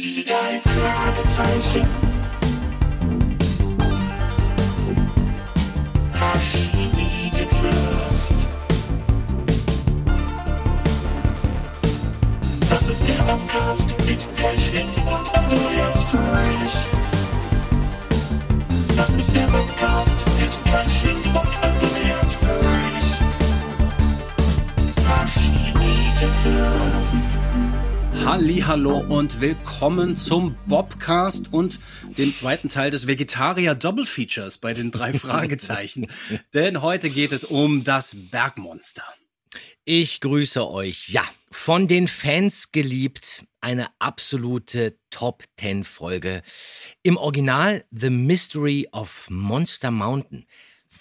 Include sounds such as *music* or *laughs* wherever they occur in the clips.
Die drei Fragezeichen. Das ist der Podcast mit Pechling und Andreas Fröhlich. Das ist der Podcast Hallo und willkommen zum Bobcast und dem zweiten Teil des Vegetarier Double Features bei den drei *laughs* Fragezeichen. Denn heute geht es um das Bergmonster. Ich grüße euch. Ja, von den Fans geliebt, eine absolute Top 10 Folge. Im Original The Mystery of Monster Mountain.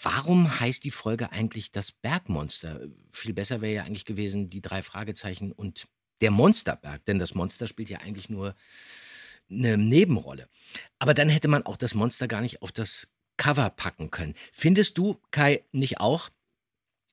Warum heißt die Folge eigentlich das Bergmonster? Viel besser wäre ja eigentlich gewesen die drei Fragezeichen und der Monsterberg, denn das Monster spielt ja eigentlich nur eine Nebenrolle. Aber dann hätte man auch das Monster gar nicht auf das Cover packen können. Findest du, Kai, nicht auch?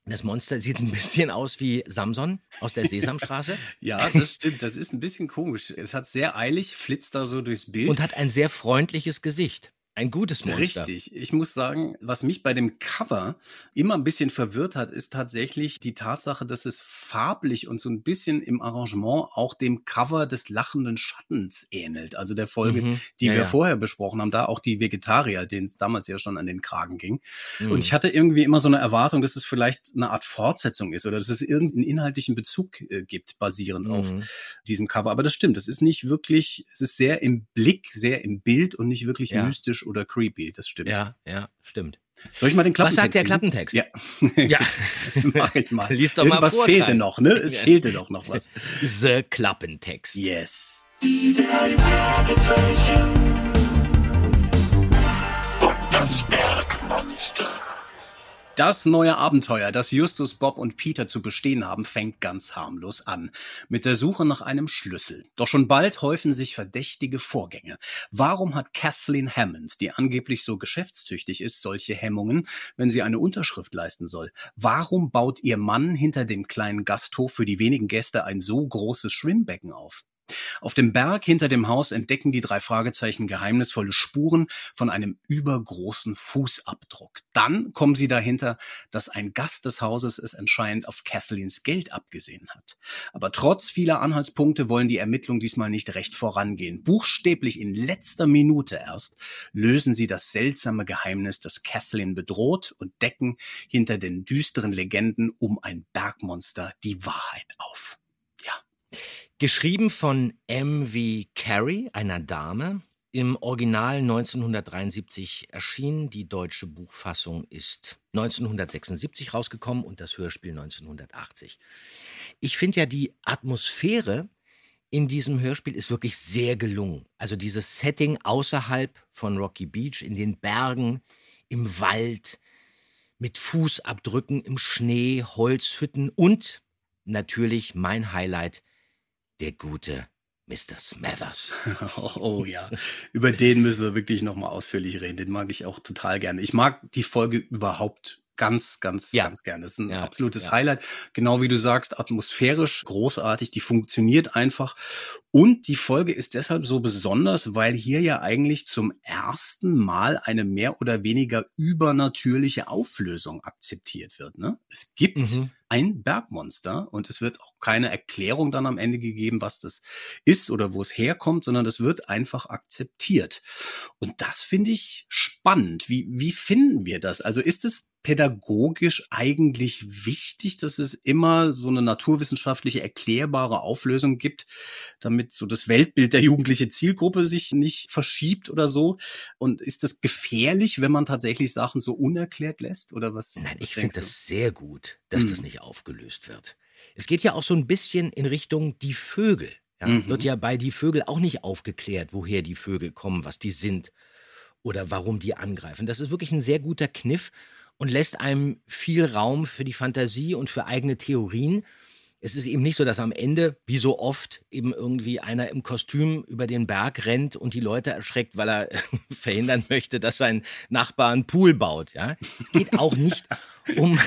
Das Monster sieht ein bisschen aus wie Samson aus der Sesamstraße *laughs* Ja, das stimmt. Das ist ein bisschen komisch. Es hat sehr eilig, flitzt da so durchs Bild. und hat ein sehr freundliches Gesicht. Ein gutes Monster. Richtig. Ich muss sagen, was mich bei dem Cover immer ein bisschen verwirrt hat, ist tatsächlich die Tatsache, dass es farblich und so ein bisschen im Arrangement auch dem Cover des lachenden Schattens ähnelt. Also der Folge, Mhm. die Ja, wir ja. vorher besprochen haben, da auch die Vegetarier, denen es damals ja schon an den Kragen ging. Mhm. Und ich hatte irgendwie immer so eine Erwartung, dass es vielleicht eine Art Fortsetzung ist oder dass es irgendeinen inhaltlichen Bezug äh, gibt, basierend auf Mhm. diesem Cover. Aber das stimmt, es ist nicht wirklich, es ist sehr im Blick, sehr im Bild und nicht wirklich Ja. mystisch oder creepy. Das stimmt. Ja, ja, stimmt. Soll ich mal den Was Klappentext sagt der? Klappentext? Ja. *laughs* Ja. *laughs* Mach ich mal. Lies doch mal Irgendwas vor, fehlte Kai. noch, ne? Es Ja. fehlte doch noch was. *laughs* The Klappentext. Yes. Die drei Fragezeichen. Und das Bergmonster. Das neue Abenteuer, das Justus, Bob und Peter zu bestehen haben, fängt ganz harmlos an. Mit der Suche nach einem Schlüssel. Doch schon bald häufen sich verdächtige Vorgänge. Warum hat Kathleen Hammond, die angeblich so geschäftstüchtig ist, solche Hemmungen, wenn sie eine Unterschrift leisten soll? Warum baut ihr Mann hinter dem kleinen Gasthof für die wenigen Gäste ein so großes Schwimmbecken auf? Auf dem Berg hinter dem Haus entdecken die drei Fragezeichen geheimnisvolle Spuren von einem übergroßen Fußabdruck. Dann kommen sie dahinter, dass ein Gast des Hauses es anscheinend auf Kathleens Geld abgesehen hat. Aber trotz vieler Anhaltspunkte wollen die Ermittlungen diesmal nicht recht vorangehen. Buchstäblich in letzter Minute erst lösen sie das seltsame Geheimnis, das Kathleen bedroht und decken hinter den düsteren Legenden um ein Bergmonster die Wahrheit auf. Geschrieben von M.V. Carey, einer Dame. Im Original 1973 erschienen. Die deutsche Buchfassung ist 1976 rausgekommen und das Hörspiel 1980. Ich finde ja, die Atmosphäre in diesem Hörspiel ist wirklich sehr gelungen. Also dieses Setting außerhalb von Rocky Beach, in den Bergen, im Wald, mit Fußabdrücken im Schnee, Holzhütten und natürlich mein Highlight, der gute Mr. Smathers. Oh, *laughs* oh ja, über den müssen wir wirklich nochmal ausführlich reden. Den mag ich auch total gerne. Ich mag die Folge überhaupt ganz, ganz, Ja. ganz gerne. Das ist ein Ja, absolutes ja. Highlight. Genau wie du sagst, atmosphärisch großartig. Die funktioniert einfach. Und die Folge ist deshalb so besonders, weil hier ja eigentlich zum ersten Mal eine mehr oder weniger übernatürliche Auflösung akzeptiert wird. Ne? Es gibt Mhm. ein Bergmonster und es wird auch keine Erklärung dann am Ende gegeben, was das ist oder wo es herkommt, sondern das wird einfach akzeptiert. Und das finde ich spannend. Wie, wie finden wir das? Also ist es pädagogisch eigentlich wichtig, dass es immer so eine naturwissenschaftliche erklärbare Auflösung gibt, damit so das Weltbild der jugendlichen Zielgruppe sich nicht verschiebt oder so? Und ist das gefährlich, wenn man tatsächlich Sachen so unerklärt lässt oder was? Nein, was ich finde das sehr gut, dass das Mhm. nicht aufgelöst wird. Es geht ja auch so ein bisschen in Richtung die Vögel. Ja, Mhm. Wird ja bei die Vögel auch nicht aufgeklärt, woher die Vögel kommen, was die sind oder warum die angreifen. Das ist wirklich ein sehr guter Kniff und lässt einem viel Raum für die Fantasie und für eigene Theorien. Es ist eben nicht so, dass am Ende, wie so oft, eben irgendwie einer im Kostüm über den Berg rennt und die Leute erschreckt, weil er *laughs* verhindern möchte, dass sein Nachbar einen Pool baut. Ja? Es geht auch nicht um,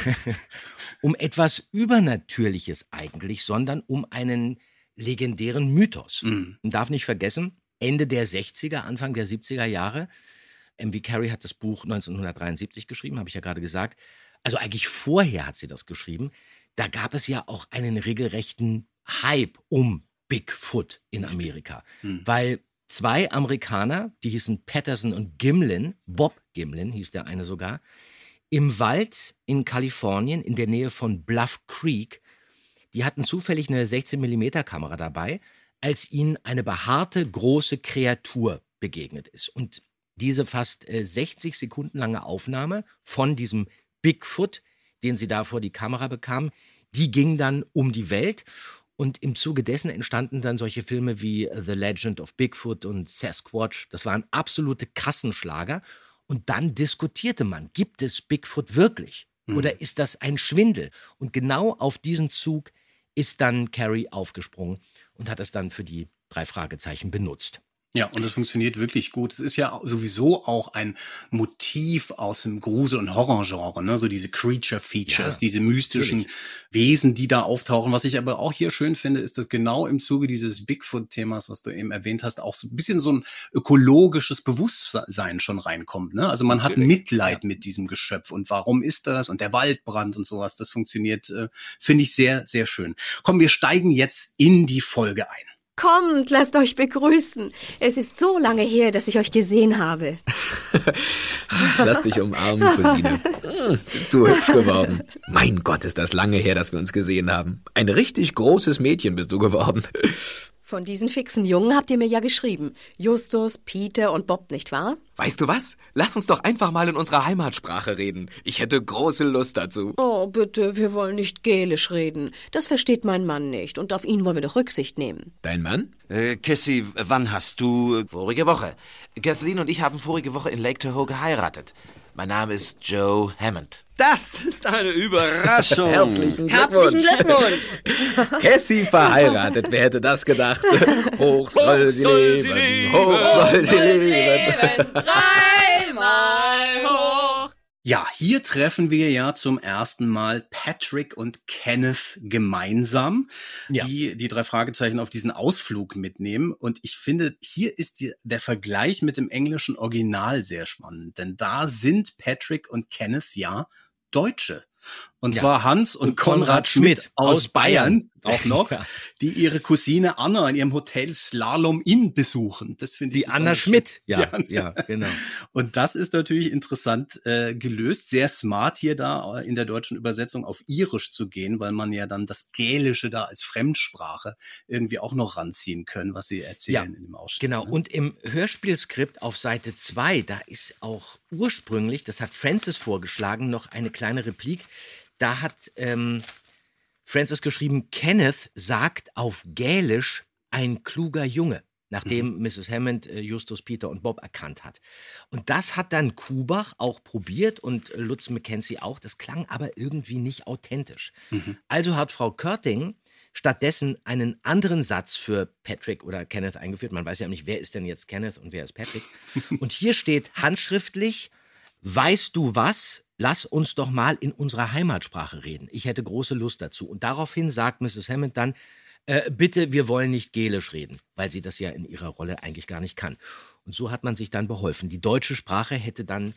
*laughs* um etwas Übernatürliches eigentlich, sondern um einen legendären Mythos. Mhm. Man darf nicht vergessen, Ende der 60er, Anfang der 70er Jahre. M.V. Carey hat das Buch 1973 geschrieben, habe ich ja gerade gesagt. Also eigentlich vorher hat sie das geschrieben. Da gab es ja auch einen regelrechten Hype um Bigfoot in Amerika, Hm. weil zwei Amerikaner, die hießen Patterson und Gimlin, Bob Gimlin hieß der eine sogar, im Wald in Kalifornien in der Nähe von Bluff Creek, die hatten zufällig eine 16 mm Kamera dabei, als ihnen eine behaarte große Kreatur begegnet ist. Und diese fast äh, 60 Sekunden lange Aufnahme von diesem Bigfoot, den sie da vor die Kamera bekamen, die ging dann um die Welt. Und im Zuge dessen entstanden dann solche Filme wie The Legend of Bigfoot und Sasquatch. Das waren absolute Kassenschlager. Und dann diskutierte man, gibt es Bigfoot wirklich? Mhm. Oder ist das ein Schwindel? Und genau auf diesen Zug ist dann Carrie aufgesprungen und hat es dann für die drei Fragezeichen benutzt. Ja, und es funktioniert wirklich gut. Es ist ja sowieso auch ein Motiv aus dem Grusel- und Horrorgenre, ne? So diese Creature Features, Ja, diese mystischen Wesen, die da auftauchen. Was ich aber auch hier schön finde, ist, dass genau im Zuge dieses Bigfoot-Themas, was du eben erwähnt hast, auch so ein bisschen so ein ökologisches Bewusstsein schon reinkommt. Ne? Also man hat Natürlich, Mitleid mit diesem Geschöpf und warum ist das und der Waldbrand und sowas. Das funktioniert, äh, finde ich sehr, sehr schön. Komm, wir steigen jetzt in die Folge ein. Kommt, lasst euch begrüßen. Es ist so lange her, dass ich euch gesehen habe. *laughs* Lass dich umarmen, Cousine. Hm, Bist du hübsch geworden. Mein Gott, ist das lange her, dass wir uns gesehen haben. Ein richtig großes Mädchen bist du geworden. Von diesen fixen Jungen habt ihr mir ja geschrieben. Justus, Peter und Bob, nicht wahr? Weißt du was? Lass uns doch einfach mal in unserer Heimatsprache reden. Ich hätte große Lust dazu. Oh, bitte, wir wollen nicht gälisch reden. Das versteht mein Mann nicht und auf ihn wollen wir doch Rücksicht nehmen. Dein Mann? Äh, Cassie, wann hast du... Vorige Woche. Kathleen und ich haben vorige Woche in Lake Tahoe geheiratet. Mein Name ist Joe Hammond. Das ist eine Überraschung. Herzlichen Herzlichen Glückwunsch. *laughs* Kathy verheiratet, wer hätte das gedacht? *laughs* Hoch soll sie soll sie leben, leben, hoch soll sie leben. Ja, hier treffen wir ja zum ersten Mal Patrick und Kenneth gemeinsam, Ja. die die drei Fragezeichen auf diesen Ausflug mitnehmen. Und ich finde, hier ist die, der Vergleich mit dem englischen Original sehr spannend, denn da sind Patrick und Kenneth ja Deutsche. Und Ja. zwar Hans und, Und Konrad, Konrad Schmidt, Schmidt aus, aus Bayern, Bayern. auch *laughs* noch, Ja. die ihre Cousine Anna in ihrem Hotel Slalom Inn besuchen. Das finde ich Die Anna. Schmidt. *laughs* Ja, Ja. ja, genau. Und das ist natürlich interessant äh, gelöst, sehr smart hier da äh, in der deutschen Übersetzung auf Irisch zu gehen, weil man ja dann das Gälische da als Fremdsprache irgendwie auch noch ranziehen können, was sie erzählen in dem Ausschnitt. Genau, ne? und im Hörspielskript auf Seite 2, da ist auch ursprünglich, das hat Francis vorgeschlagen, noch eine kleine Replik. Da hat ähm, Francis geschrieben, Kenneth sagt auf Gälisch ein kluger Junge, nachdem Mrs. Hammond äh, Justus, Peter und Bob erkannt hat. Und das hat dann Kubach auch probiert und äh, Lutz Mackenzie auch. Das klang aber irgendwie nicht authentisch. Also hat Frau Körting stattdessen einen anderen Satz für Patrick oder Kenneth eingeführt. Man weiß ja nicht, wer ist denn jetzt Kenneth und wer ist Patrick. *laughs* Und hier steht handschriftlich, weißt du was? Lass uns doch mal in unserer Heimatsprache reden. Ich hätte große Lust dazu. Und daraufhin sagt Mrs. Hammond dann, äh, bitte, wir wollen nicht Gälisch reden, weil sie das ja in ihrer Rolle eigentlich gar nicht kann. Und so hat man sich dann beholfen. Die deutsche Sprache hätte dann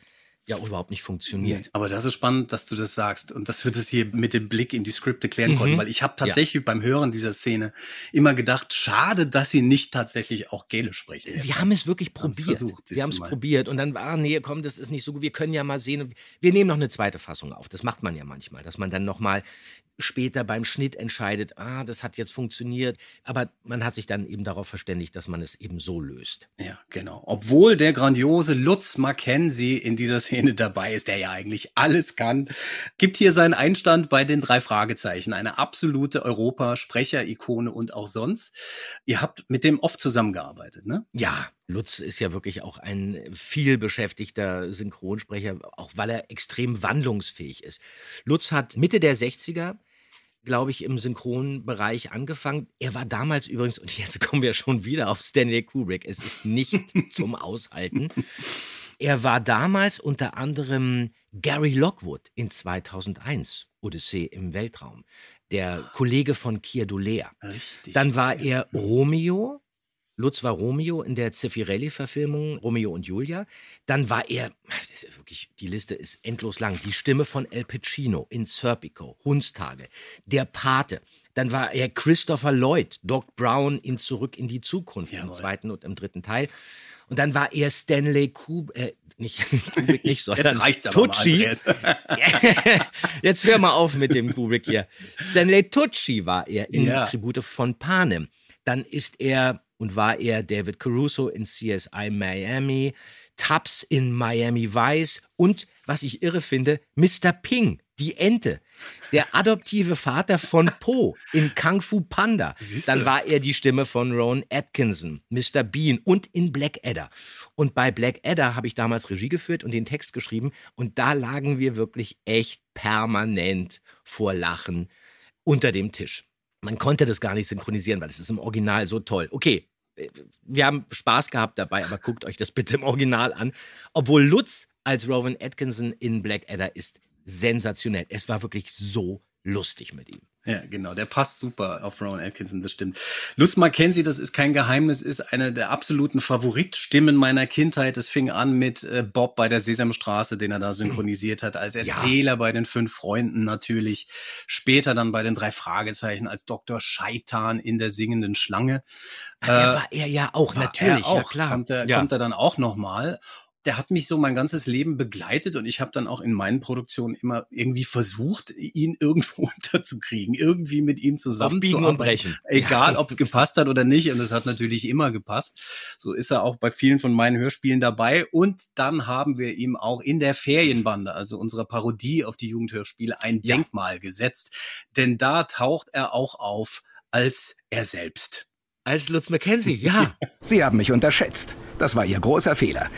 ja auch überhaupt nicht funktioniert. Aber das ist spannend, dass du das sagst und dass wir das hier mit dem Blick in die Skripte klären Mhm. konnten, weil ich habe tatsächlich beim Hören dieser Szene immer gedacht, schade, dass sie nicht tatsächlich auch Gälisch sprechen. Sie haben es wirklich probiert. versucht, Sie haben es probiert und dann war, nee, komm, das ist nicht so gut. Wir können ja mal sehen. Wir nehmen noch eine zweite Fassung auf. Das macht man ja manchmal, dass man dann noch mal später beim Schnitt entscheidet, ah, das hat jetzt funktioniert. Aber man hat sich dann eben darauf verständigt, dass man es eben so löst. Ja, genau. Obwohl der grandiose Lutz Mackenzie in dieser Szene dabei ist, der ja eigentlich alles kann, gibt hier seinen Einstand bei den drei Fragezeichen. Eine absolute Europa-Sprecher-Ikone und auch sonst. Ihr habt mit dem oft zusammengearbeitet, ne? Ja, Lutz ist ja wirklich auch ein viel beschäftigter Synchronsprecher, auch weil er extrem wandlungsfähig ist. Lutz hat Mitte der 60er, glaube ich, im Synchronbereich angefangen. Er war damals übrigens, und jetzt *laughs* kommen wir schon wieder auf Stanley Kubrick, es ist nicht *laughs* zum Aushalten. Er war damals unter anderem Gary Lockwood in 2001, Odyssee im Weltraum, der Kollege von Keir Dullea. Richtig. Dann war er Romeo, Lutz war Romeo in der Zeffirelli-Verfilmung Romeo und Julia. Dann war er, das ist wirklich, die Liste ist endlos lang, die Stimme von El Pacino in Serpico, Hundstage, Der Pate. Dann war er Christopher Lloyd, Doc Brown in Zurück in die Zukunft im Jawohl. zweiten und im dritten Teil. Und dann war er Stanley Kubrick, äh, nicht *laughs* Kubrick nicht, sondern Jetzt Tucci. *laughs* Jetzt hör mal auf mit dem Kubrick hier. Stanley Tucci war er in Ja. Tribute von Panem. Dann ist er und war er David Caruso in CSI Miami, Tubbs in Miami Vice und, was ich irre finde, Mr. Ping, die Ente. Der *laughs* adoptive Vater von Po in Kung Fu Panda. Dann war er die Stimme von Rowan Atkinson, Mr. Bean und in Blackadder. Und bei Blackadder habe ich damals Regie geführt und den Text geschrieben. Und da lagen wir wirklich echt permanent vor Lachen unter dem Tisch. Man konnte das gar nicht synchronisieren, weil es ist im Original so toll. Okay, äh, wir haben Spaß gehabt dabei, aber guckt euch das bitte im Original an. Obwohl Lutz als Rowan Atkinson in Blackadder ist sensationell. Es war wirklich so lustig mit ihm. Ja, genau. Der passt super auf Rowan Atkinson, das stimmt. Lutz Mackenzie, das ist kein Geheimnis, ist eine der absoluten Favoritstimmen meiner Kindheit. Es fing an mit äh, Bob bei der Sesamstraße, den er da synchronisiert hat, als Erzähler bei den fünf Freunden natürlich. Später dann bei den drei Fragezeichen als Dr. Scheitan in der singenden Schlange. Ah, der Äh, war er ja auch, natürlich, er auch. ja klar. Kommt er, ja. kommt er dann auch nochmal. Der hat mich so mein ganzes Leben begleitet und ich habe dann auch in meinen Produktionen immer irgendwie versucht, ihn *laughs* irgendwo unterzukriegen, irgendwie mit ihm zusammen Biegen und Brechen. Egal, ob es gepasst hat oder nicht. Und es hat natürlich immer gepasst. So ist er auch bei vielen von meinen Hörspielen dabei. Und dann haben wir ihm auch in der Ferienbande, also unserer Parodie auf die Jugendhörspiele, ein Ja. Denkmal gesetzt. Denn da taucht er auch auf als er selbst. Als Lutz Mackenzie, ja. *laughs* Sie haben mich unterschätzt. Das war Ihr großer Fehler.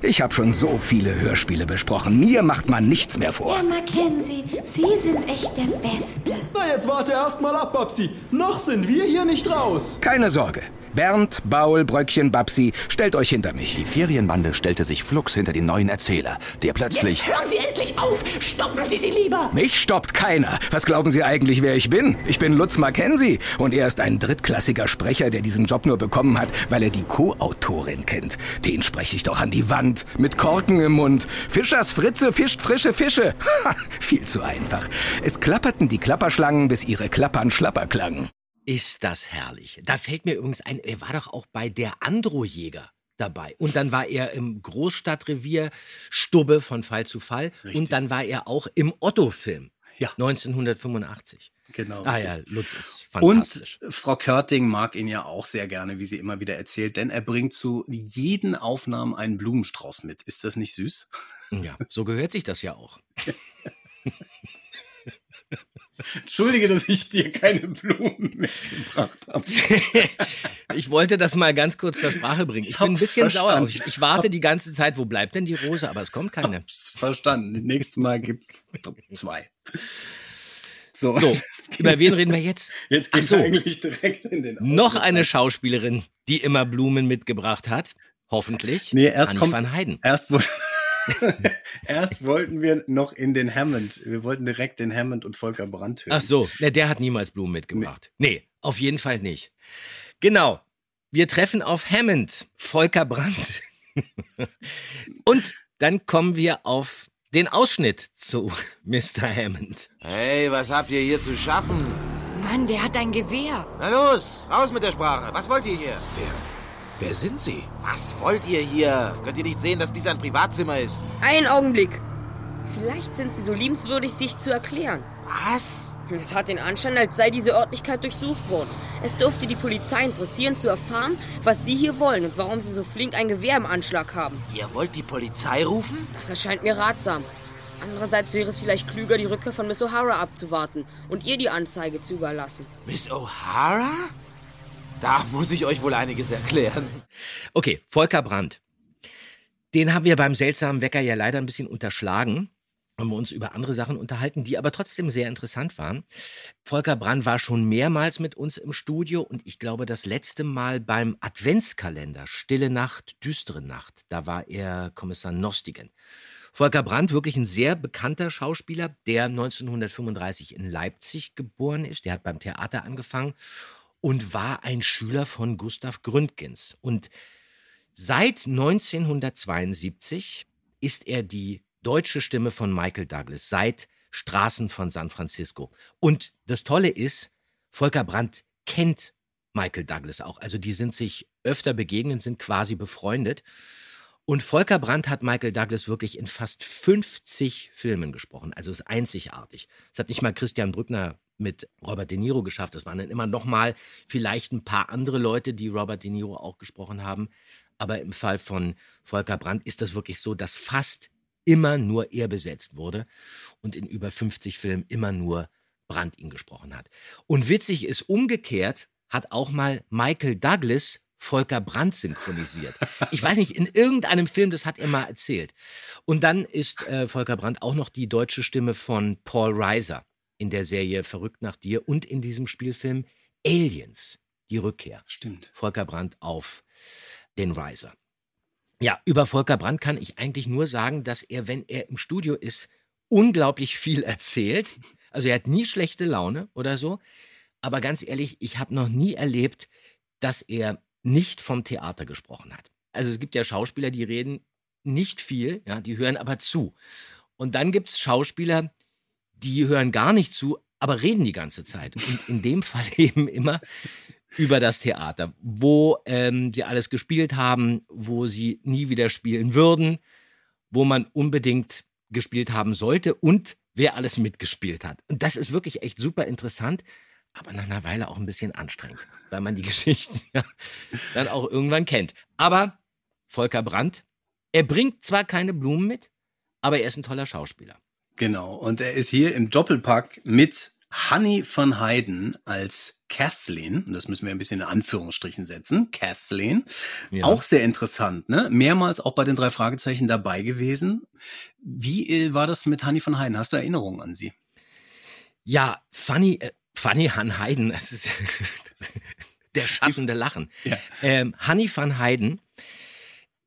Ich habe schon so viele Hörspiele besprochen. Mir macht man nichts mehr vor. Herr Mackenzie, Sie sind echt der Beste. Na, jetzt warte erst mal ab, Babsi. Noch sind wir hier nicht raus. Keine Sorge. Bernd, Baul, Bröckchen, Babsi, stellt euch hinter mich. Die Ferienbande stellte sich flugs hinter den neuen Erzähler, der plötzlich... Jetzt hören Sie endlich auf! Stoppen Sie sie lieber! Mich stoppt keiner. Was glauben Sie eigentlich, wer ich bin? Ich bin Lutz Mackenzie und er ist ein drittklassiger Sprecher, der diesen Job nur bekommen hat, weil er die Co-Autorin kennt. Den spreche ich doch an die Wand, mit Korken im Mund. Fischers Fritze fischt frische Fische. Ha, viel zu einfach. Es klapperten die Klapperschlangen, bis ihre Klappern schlapper klangen. Ist das herrlich. Da fällt mir übrigens ein, er war doch auch bei der Androjäger dabei. Und dann war er im Großstadtrevier Stubbe von Fall zu Fall. Richtig. Und dann war er auch im Otto-Film. Ja. 1985. Genau. Ah ja, Lutz ist Und fantastisch. Frau Körting mag ihn ja auch sehr gerne, wie sie immer wieder erzählt, denn er bringt zu jeden Aufnahmen einen Blumenstrauß mit. Ist das nicht süß? Ja, so gehört sich das ja auch. *laughs* Entschuldige, dass ich dir keine Blumen mitgebracht habe. *laughs* ich wollte das mal ganz kurz zur Sprache bringen. Ich, Ich bin ein bisschen sauer. verstanden. Ich, ich warte die ganze Zeit, wo bleibt denn die Rose? Aber es kommt keine. Verstanden. Nächstes Mal gibt's zwei. So, So, *laughs* über wen reden wir jetzt? jetzt Ach geht's so. eigentlich direkt in den Noch Ausschnitt eine. Schauspielerin, die immer Blumen mitgebracht hat. Hoffentlich. Nee, erst Annie kommt- van Heiden. Erst, *laughs* erst wollten wir noch in den Hammond. Wir wollten direkt den Hammond und Volker Brandt hören. Ach so, ne, der hat niemals Blumen mitgebracht. Nee. auf jeden Fall nicht. Genau. Wir treffen auf Hammond, Volker Brandt. *laughs* Und dann kommen wir auf den Ausschnitt zu *laughs* Mr. Hammond. Hey, was habt ihr hier zu schaffen? Mann, der hat ein Gewehr. Na los, raus mit der Sprache. Was wollt ihr hier? Wer, wer sind Sie? Was wollt ihr hier? Könnt ihr nicht sehen, dass dies ein Privatzimmer ist? Einen Augenblick. Vielleicht sind Sie so liebenswürdig, sich zu erklären. Was? Es hat den Anschein, als sei diese Örtlichkeit durchsucht worden. Es dürfte die Polizei interessieren, zu erfahren, was Sie hier wollen und warum Sie so flink ein Gewehr im Anschlag haben. Ihr wollt die Polizei rufen? Das erscheint mir ratsam. Andererseits wäre es vielleicht klüger, die Rückkehr von Miss O'Hara abzuwarten und ihr die Anzeige zu überlassen. Miss O'Hara? Da muss ich euch wohl einiges erklären. Okay, Volker Brandt. Den haben wir beim seltsamen Wecker ja leider ein bisschen unterschlagen. Haben wir uns über andere Sachen unterhalten, die aber trotzdem sehr interessant waren. Volker Brandt war schon mehrmals mit uns im Studio und ich glaube das letzte Mal beim Adventskalender Stille Nacht, düstere Nacht. Da war er Kommissar Nostigen. Volker Brandt, wirklich ein sehr bekannter Schauspieler, der 1935 in Leipzig geboren ist. Der hat beim Theater angefangen und war ein Schüler von Gustav Gründgens. Und seit 1972 ist er die deutsche Stimme von Michael Douglas, seit Straßen von San Francisco. Und das Tolle ist, Volker Brandt kennt Michael Douglas auch. Also die sind sich öfter begegnet, sind quasi befreundet. Und Volker Brandt hat Michael Douglas wirklich in fast 50 Filmen gesprochen. Also ist einzigartig. Es hat nicht mal Christian Brückner mit Robert De Niro geschafft. Es waren dann immer noch mal vielleicht ein paar andere Leute, die Robert De Niro auch gesprochen haben. Aber im Fall von Volker Brandt ist das wirklich so, dass fast immer nur er besetzt wurde und in über 50 Filmen immer nur Brandt ihn gesprochen hat. Und witzig ist, umgekehrt hat auch mal Michael Douglas Volker Brandt synchronisiert. Ich weiß nicht, in irgendeinem Film, das hat er mal erzählt. Und dann ist äh, Volker Brandt auch noch die deutsche Stimme von Paul Reiser in der Serie Verrückt nach dir und in diesem Spielfilm Aliens, die Rückkehr. Stimmt. Volker Brandt auf den Reiser. Ja, über Volker Brandt kann ich eigentlich nur sagen, dass er, wenn er im Studio ist, unglaublich viel *laughs* erzählt. Also er hat nie schlechte Laune oder so. Aber ganz ehrlich, ich habe noch nie erlebt, dass er nicht vom Theater gesprochen hat. Also es gibt ja Schauspieler, die reden nicht viel, ja, die hören aber zu. Und dann gibt es Schauspieler, die hören gar nicht zu, aber reden die ganze Zeit. Und in dem *laughs* Fall eben immer über das Theater, wo ähm, sie alles gespielt haben, wo sie nie wieder spielen würden, wo man unbedingt gespielt haben sollte und wer alles mitgespielt hat. Und das ist wirklich echt super interessant, aber nach einer Weile auch ein bisschen anstrengend, weil man die *laughs* Geschichten ja dann auch irgendwann kennt. Aber Volker Brandt, er bringt zwar keine Blumen mit, aber er ist ein toller Schauspieler. Genau, und er ist hier im Doppelpack mit Honey van Heiden als Kathleen, und das müssen wir ein bisschen in Anführungsstrichen setzen, Kathleen, ja. auch sehr interessant, ne? Mehrmals auch bei den drei Fragezeichen dabei gewesen. Wie äh, war das mit Honey van Heiden? Hast du Erinnerungen an sie? Ja, Fanny, äh, Fanny van Heiden, es *laughs* ist der schattende Lachen. Ja. Ähm, Hanni van Heiden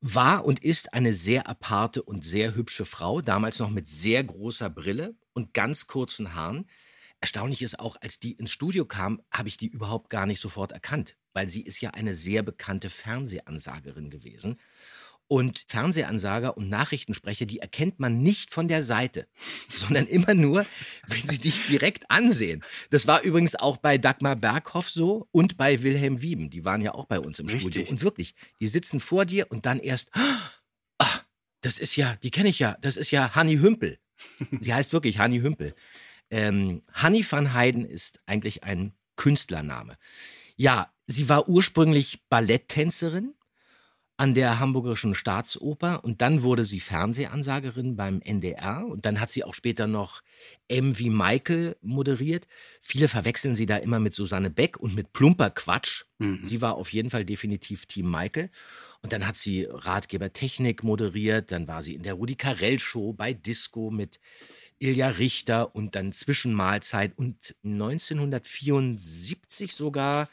war und ist eine sehr aparte und sehr hübsche Frau, damals noch mit sehr großer Brille und ganz kurzen Haaren. Erstaunlich ist auch, als die ins Studio kam, habe ich die überhaupt gar nicht sofort erkannt, weil sie ist ja eine sehr bekannte Fernsehansagerin gewesen. Und Fernsehansager und Nachrichtensprecher, die erkennt man nicht von der Seite, *laughs* sondern immer nur, wenn sie dich direkt ansehen. Das war übrigens auch bei Dagmar Berghoff so und bei Wilhelm Wieben. Die waren ja auch bei uns im Richtig. Studio. Und wirklich, die sitzen vor dir und dann erst, ah, das ist ja, die kenne ich ja, das ist ja Hanni Hümpel. *laughs* Sie heißt wirklich Hanni Hümpel. Ähm, Hanni van Heiden ist eigentlich ein Künstlername. Ja, sie war ursprünglich Balletttänzerin an der Hamburgischen Staatsoper und dann wurde sie Fernsehansagerin beim NDR und dann hat sie auch später noch M wie Michael moderiert. Viele verwechseln sie da immer mit Susanne Beck und mit plumper Quatsch. Mhm. Sie war auf jeden Fall definitiv Team Michael. Und dann hat sie Ratgeber Technik moderiert, dann war sie in der Rudi Carell Show bei Disco mit Ilja Richter und dann Zwischenmahlzeit und 1974 sogar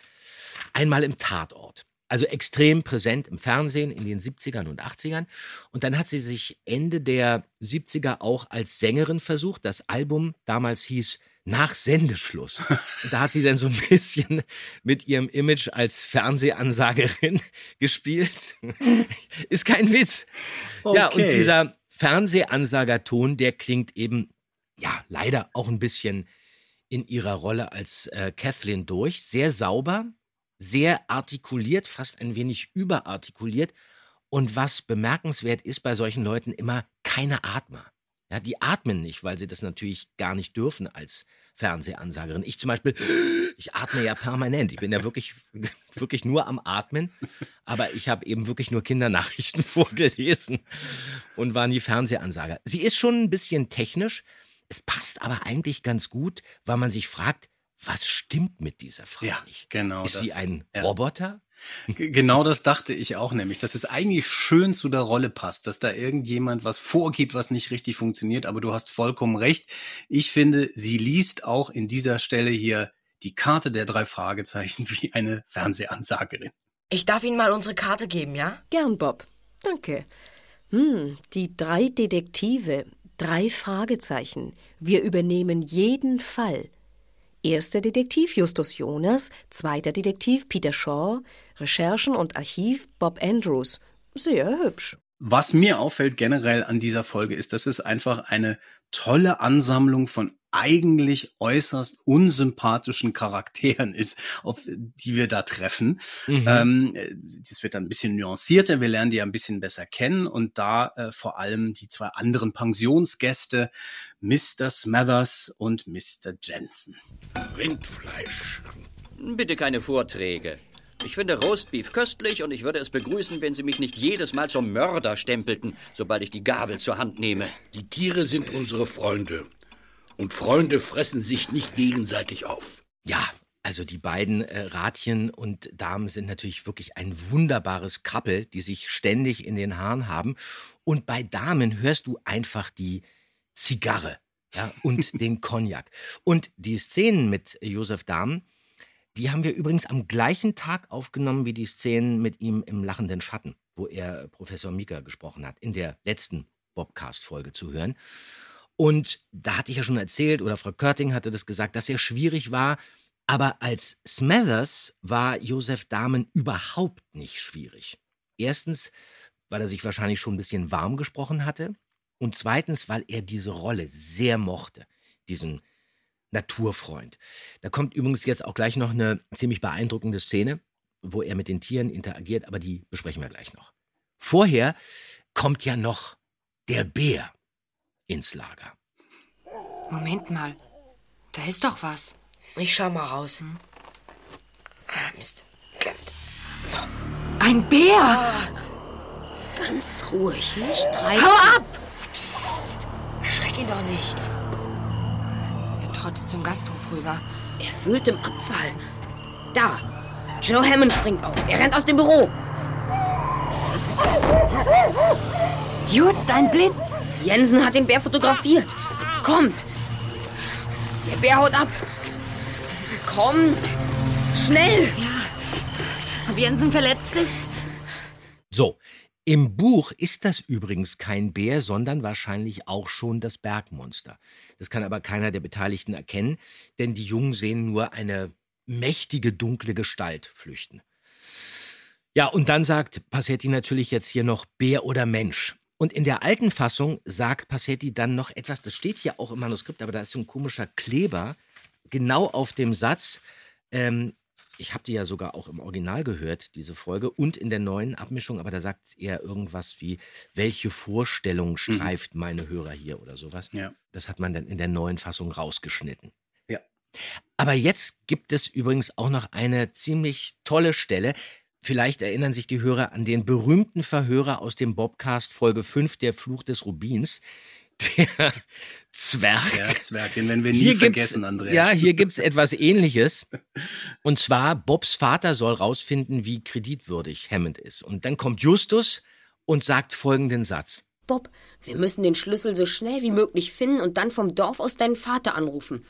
einmal im Tatort. Also extrem präsent im Fernsehen in den 70ern und 80ern. Und dann hat sie sich Ende der 70er auch als Sängerin versucht. Das Album damals hieß nach Sendeschluss. Und da hat sie dann so ein bisschen mit ihrem Image als Fernsehansagerin *laughs* gespielt. Ist kein Witz. Okay. Ja, und dieser Fernsehansagerton, der klingt eben, ja, leider auch ein bisschen in ihrer Rolle als äh, Kathleen durch. Sehr sauber, sehr artikuliert, fast ein wenig überartikuliert. Und was bemerkenswert ist bei solchen Leuten immer keine Atmer. Ja, die atmen nicht, weil sie das natürlich gar nicht dürfen als Fernsehansagerin. Ich zum Beispiel, ich atme ja permanent. Ich bin ja wirklich, *laughs* wirklich nur am Atmen. Aber ich habe eben wirklich nur Kindernachrichten *laughs* vorgelesen und war nie Fernsehansager. Sie ist schon ein bisschen technisch. Es passt aber eigentlich ganz gut, weil man sich fragt, was stimmt mit dieser Frau ja, nicht? Genau. Ist das, sie ein ja. Roboter? Genau das dachte ich auch nämlich, dass es eigentlich schön zu der Rolle passt, dass da irgendjemand was vorgibt, was nicht richtig funktioniert, aber du hast vollkommen recht. Ich finde, sie liest auch in dieser Stelle hier die Karte der drei Fragezeichen wie eine Fernsehansagerin. Ich darf Ihnen mal unsere Karte geben, ja? Gern, Bob. Danke. Hm, die drei Detektive, drei Fragezeichen. Wir übernehmen jeden Fall. Erster Detektiv Justus Jonas, zweiter Detektiv Peter Shaw, Recherchen und Archiv Bob Andrews. Sehr hübsch. Was mir auffällt generell an dieser Folge ist, dass es einfach eine tolle Ansammlung von eigentlich äußerst unsympathischen Charakteren ist, auf die wir da treffen. Mhm. Ähm, das wird dann ein bisschen nuancierter, wir lernen die ein bisschen besser kennen und da äh, vor allem die zwei anderen Pensionsgäste, Mr. Smathers und Mr. Jensen. Rindfleisch. Bitte keine Vorträge. Ich finde Roastbeef köstlich und ich würde es begrüßen, wenn Sie mich nicht jedes Mal zum Mörder stempelten, sobald ich die Gabel zur Hand nehme. Die Tiere sind unsere Freunde. Und Freunde fressen sich nicht gegenseitig auf. Ja, also die beiden äh, Radchen und Damen sind natürlich wirklich ein wunderbares Kappel, die sich ständig in den Haaren haben. Und bei Damen hörst du einfach die Zigarre ja, und *laughs* den Cognac. Und die Szenen mit Josef Dahmen, die haben wir übrigens am gleichen Tag aufgenommen wie die Szenen mit ihm im Lachenden Schatten, wo er Professor Mika gesprochen hat, in der letzten Bobcast-Folge zu hören. Und da hatte ich ja schon erzählt, oder Frau Körting hatte das gesagt, dass er schwierig war. Aber als Smathers war Josef Dahmen überhaupt nicht schwierig. Erstens, weil er sich wahrscheinlich schon ein bisschen warm gesprochen hatte. Und zweitens, weil er diese Rolle sehr mochte, diesen Naturfreund. Da kommt übrigens jetzt auch gleich noch eine ziemlich beeindruckende Szene, wo er mit den Tieren interagiert, aber die besprechen wir gleich noch. Vorher kommt ja noch der Bär ins Lager. Moment mal. Da ist doch was. Ich schau mal raus. Ah, Mist. Klemmt. So. Ein Bär! Ah, ganz ruhig, nicht treiben. Hau ab! Psst. Erschreck ihn doch nicht. Er trottet zum Gasthof rüber. Er wühlt im Abfall. Da. Joe Hammond springt auf. Er rennt aus dem Büro. Just ein Blitz. Jensen hat den Bär fotografiert. Kommt. Der Bär haut ab. Kommt. Schnell. Ja. Ob Jensen verletzt ist? So, im Buch ist das übrigens kein Bär, sondern wahrscheinlich auch schon das Bergmonster. Das kann aber keiner der Beteiligten erkennen, denn die Jungen sehen nur eine mächtige dunkle Gestalt flüchten. Ja, und dann sagt Passetti natürlich jetzt hier noch Bär oder Mensch. Und in der alten Fassung sagt Passetti dann noch etwas, das steht hier auch im Manuskript, aber da ist so ein komischer Kleber genau auf dem Satz. Ähm, ich habe die ja sogar auch im Original gehört, diese Folge, und in der neuen Abmischung, aber da sagt er irgendwas wie, welche Vorstellung streift mhm. meine Hörer hier oder sowas. Ja. Das hat man dann in der neuen Fassung rausgeschnitten. Ja. Aber jetzt gibt es übrigens auch noch eine ziemlich tolle Stelle. Vielleicht erinnern sich die Hörer an den berühmten Verhörer aus dem Bobcast Folge 5, Der Fluch des Rubins. *laughs* Der Zwerg. Der Zwerg, den werden wir nie vergessen, Andreas. Ja, hier gibt es *laughs* etwas ähnliches. Und zwar, Bobs Vater soll rausfinden, wie kreditwürdig Hammond ist. Und dann kommt Justus und sagt folgenden Satz. Bob, wir müssen den Schlüssel so schnell wie möglich finden und dann vom Dorf aus deinen Vater anrufen.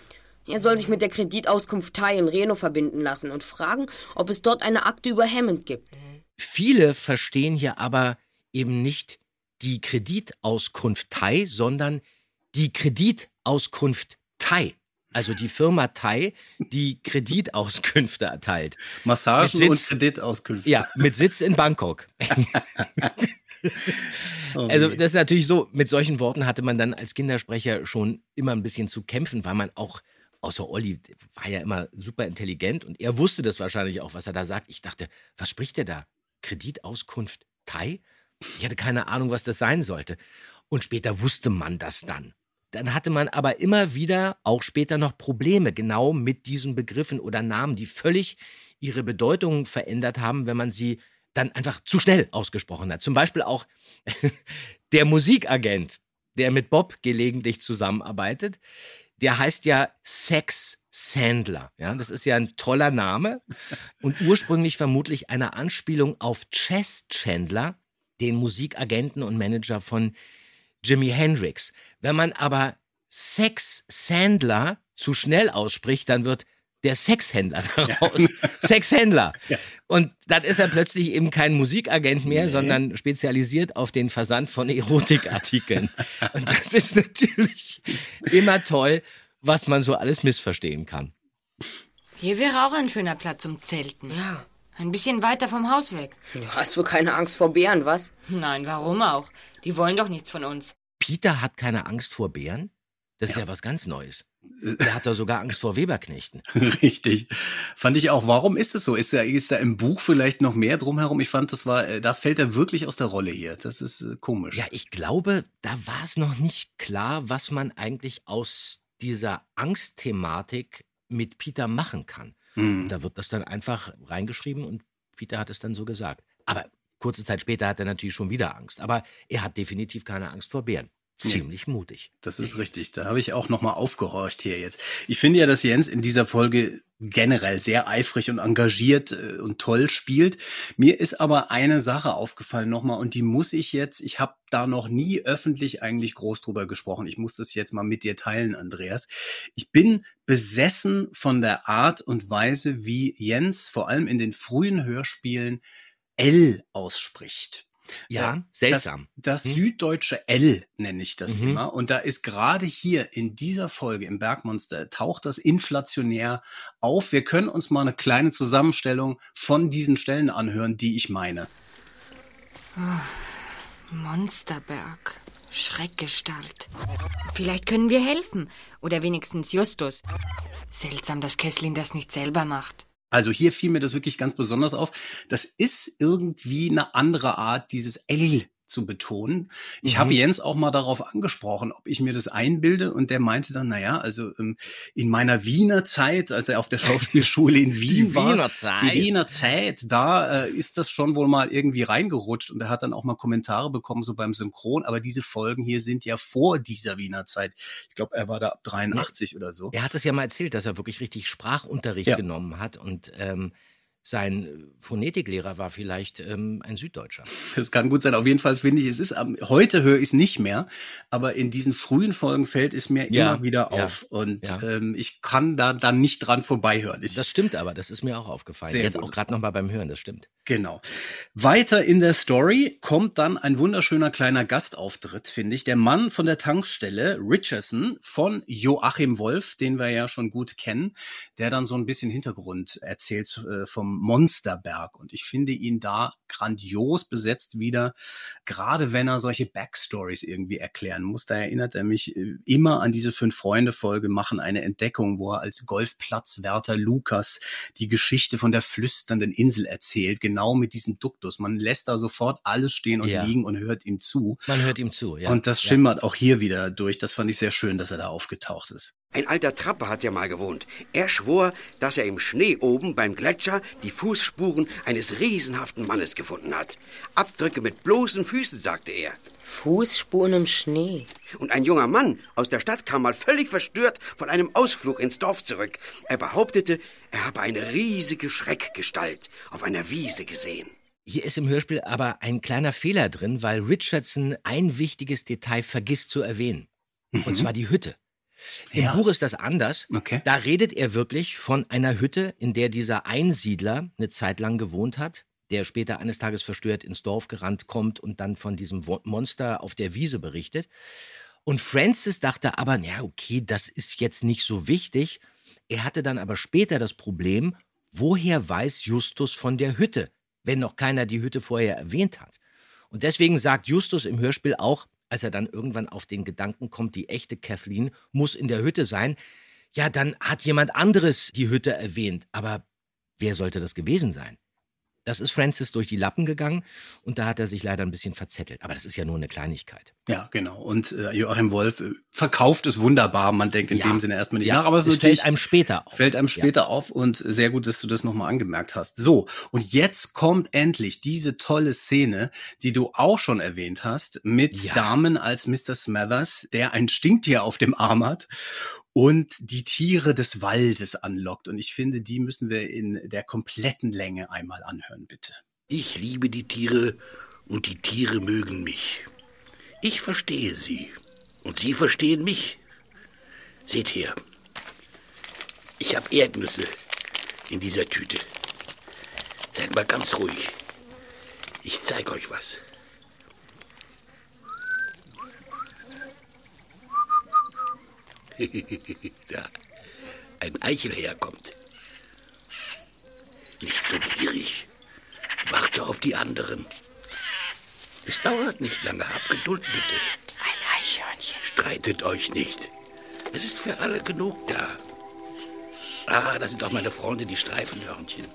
Er soll sich mit der Kreditauskunft Thai in Reno verbinden lassen und fragen, ob es dort eine Akte über Hammond gibt. Viele verstehen hier aber eben nicht die Kreditauskunft Thai, sondern die Kreditauskunft Thai. Also die Firma Thai, die Kreditauskünfte erteilt. Massagen Mit und Sitz- Kreditauskünfte. Ja, mit Sitz in Bangkok. *laughs* Oh Also je. das ist natürlich so, mit solchen Worten hatte man dann als Kindersprecher schon immer ein bisschen zu kämpfen, weil man auch, außer Olli, war ja immer super intelligent und er wusste das wahrscheinlich auch, was er da sagt. Ich dachte, was spricht der da? Kreditauskunft Thai? Ich hatte keine Ahnung, was das sein sollte. Und später wusste man das dann. Dann hatte man aber immer wieder, auch später noch Probleme, genau mit diesen Begriffen oder Namen, die völlig ihre Bedeutung verändert haben, wenn man sie dann einfach zu schnell ausgesprochen hat. Zum Beispiel auch *laughs* der Musikagent, der mit Bob gelegentlich zusammenarbeitet, der heißt ja Sex Sandler. Ja, das ist ja ein toller Name und ursprünglich vermutlich eine Anspielung auf Chess Chandler, den Musikagenten und Manager von Jimi Hendrix. Wenn man aber Sex Sandler zu schnell ausspricht, dann wird der Sexhändler daraus. *laughs* Sexhändler. Und dann ist er plötzlich eben kein Musikagent mehr, sondern spezialisiert auf den Versand von Erotikartikeln. *laughs* Und das ist natürlich immer toll, was man so alles missverstehen kann. Hier wäre auch ein schöner Platz zum Zelten. Ja. Ein bisschen weiter vom Haus weg. Du hast wohl keine Angst vor Bären, was? Nein, warum auch? Die wollen doch nichts von uns. Peter hat keine Angst vor Bären? Das ist ja, was ganz Neues. *laughs* Der hat doch sogar Angst vor Weberknechten. Richtig. Fand ich auch. Warum ist es so? Ist da, ist da im Buch vielleicht noch mehr drumherum? Ich fand, das war, äh, da fällt er wirklich aus der Rolle hier. Das ist äh, komisch. Ja, ich glaube, da war es noch nicht klar, was man eigentlich aus dieser Angstthematik mit Peter machen kann. Mhm. Da wird das dann einfach reingeschrieben und Peter hat es dann so gesagt. Aber kurze Zeit später hat er natürlich schon wieder Angst. Aber er hat definitiv keine Angst vor Bären. Ziemlich mutig. Das ist richtig. Da habe ich auch noch mal aufgehorcht hier jetzt. Ich finde ja, dass Jens in dieser Folge generell sehr eifrig und engagiert äh, und toll spielt. Mir ist aber eine Sache aufgefallen nochmal und die muss ich jetzt, ich habe da noch nie öffentlich eigentlich groß drüber gesprochen. Ich muss das jetzt mal mit dir teilen, Andreas. Ich bin besessen von der Art und Weise, wie Jens vor allem in den frühen Hörspielen L ausspricht. Ja, Äh, seltsam. Das, das Hm? süddeutsche L nenne ich das Mhm. immer. Und da ist gerade hier in dieser Folge im Bergmonster taucht das inflationär auf. Wir können uns mal eine kleine Zusammenstellung von diesen Stellen anhören, die ich meine. Oh, Monsterberg. Schreckgestalt. Vielleicht können wir helfen. Oder wenigstens Justus. Seltsam, dass Kesslin das nicht selber macht. Also hier fiel mir das wirklich ganz besonders auf. Das ist irgendwie eine andere Art, dieses L zu betonen. Ich Mhm. habe Jens auch mal darauf angesprochen, ob ich mir das einbilde und der meinte dann, naja, also ähm, in meiner Wiener Zeit, als er auf der Schauspielschule in *laughs* Wien Die war, Wiener Zeit. die Wiener Zeit, da äh, ist das schon wohl mal irgendwie reingerutscht und er hat dann auch mal Kommentare bekommen, so beim Synchron, aber diese Folgen hier sind ja vor dieser Wiener Zeit. Ich glaube, er war da ab 83 oder so. Er hat es ja mal erzählt, dass er wirklich richtig Sprachunterricht Ja. genommen hat und ähm, sein Phonetiklehrer war vielleicht ähm, ein Süddeutscher. Das kann gut sein. Auf jeden Fall finde ich, es ist, heute höre ich es nicht mehr, aber in diesen frühen Folgen fällt es mir Ja, immer wieder ja, auf. Und ja. ähm, ich kann da dann nicht dran vorbeihören. Ich, Das stimmt aber, das ist mir auch aufgefallen. Jetzt gut. auch gerade nochmal beim Hören, das stimmt. Genau. Weiter in der Story kommt dann ein wunderschöner kleiner Gastauftritt, finde ich. Der Mann von der Tankstelle, Richardson, von Joachim Wolf, den wir ja schon gut kennen, der dann so ein bisschen Hintergrund erzählt äh, vom Monsterberg. Und ich finde ihn da grandios besetzt wieder, gerade wenn er solche Backstories irgendwie erklären muss. Da erinnert er mich äh, immer an diese Fünf-Freunde-Folge, machen eine Entdeckung, wo er als Golfplatzwärter Lukas die Geschichte von der flüsternden Insel erzählt, genau mit diesem Duktus. Man lässt da sofort alles stehen und Ja. liegen und hört ihm zu. Man hört ihm zu, ja. Und das ja. schimmert auch hier wieder durch. Das fand ich sehr schön, dass er da aufgetaucht ist. Ein alter Trapper hat ja mal gewohnt. Er schwor, dass er im Schnee oben beim Gletscher die Fußspuren eines riesenhaften Mannes gefunden hat. Abdrücke mit bloßen Füßen, sagte er. Fußspuren im Schnee. Und ein junger Mann aus der Stadt kam mal völlig verstört von einem Ausflug ins Dorf zurück. Er behauptete, er habe eine riesige Schreckgestalt auf einer Wiese gesehen. Hier ist im Hörspiel aber ein kleiner Fehler drin, weil Richardson ein wichtiges Detail vergisst zu erwähnen. Und zwar die Hütte. Im Ja. Buch ist das anders. Okay. Da redet er wirklich von einer Hütte, in der dieser Einsiedler eine Zeit lang gewohnt hat, der später eines Tages verstört ins Dorf gerannt kommt und dann von diesem Monster auf der Wiese berichtet. Und Francis dachte aber, ja, okay, das ist jetzt nicht so wichtig. Er hatte dann aber später das Problem, woher weiß Justus von der Hütte, wenn noch keiner die Hütte vorher erwähnt hat. Und deswegen sagt Justus im Hörspiel auch, als er dann irgendwann auf den Gedanken kommt, die echte Kathleen muss in der Hütte sein, ja, dann hat jemand anderes die Hütte erwähnt. Aber wer sollte das gewesen sein? Das ist Francis durch die Lappen gegangen und da hat er sich leider ein bisschen verzettelt. Aber das ist ja nur eine Kleinigkeit. Ja, genau. Und äh, Joachim Wolf äh, verkauft es wunderbar. Man denkt in Ja. dem Sinne erstmal nicht Ja, nach, aber es, es fällt einem später auf. Fällt einem Ja. später auf und sehr gut, dass du das nochmal angemerkt hast. So, und jetzt kommt endlich diese tolle Szene, die du auch schon erwähnt hast, mit Ja. Damen als Mr. Smathers, der ein Stinktier auf dem Arm hat und die Tiere des Waldes anlockt. Und ich finde, die müssen wir in der kompletten Länge einmal anhören, bitte. Ich liebe die Tiere und die Tiere mögen mich. Ich verstehe sie und sie verstehen mich. Seht her. Ich habe Erdnüsse in dieser Tüte. Seid mal ganz ruhig. Ich zeige euch was. *laughs* da. ein Eichel herkommt. Nicht so gierig. Warte auf die anderen. Es dauert nicht lange. Habt Geduld, bitte. Ein Eichhörnchen. Streitet euch nicht. Es ist für alle genug da. Ah, das sind auch meine Freunde, die Streifenhörnchen.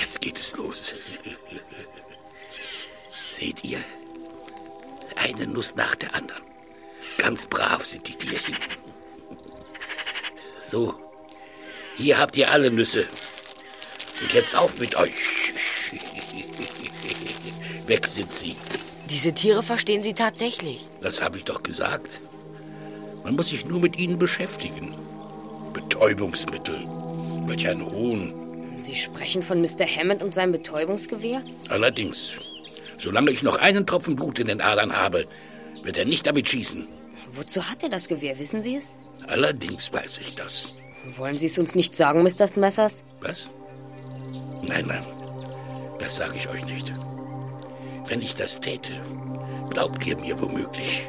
Jetzt geht es los. *laughs* Seht ihr? Eine Nuss nach der anderen. Ganz brav sind die Tierchen. So, hier habt ihr alle Nüsse. Und jetzt auf mit euch. *laughs* Weg sind sie. Diese Tiere verstehen Sie tatsächlich. Das habe ich doch gesagt. Man muss sich nur mit ihnen beschäftigen. Betäubungsmittel. Welch ein Hohn. Sie sprechen von Mr. Hammond und seinem Betäubungsgewehr? Allerdings, solange ich noch einen Tropfen Blut in den Adern habe, wird er nicht damit schießen. Wozu hat er das Gewehr, wissen Sie es? Allerdings weiß ich das. Wollen Sie es uns nicht sagen, Mr. Smethers? Was? Nein, nein, das sage ich euch nicht. Wenn ich das täte, glaubt ihr mir womöglich.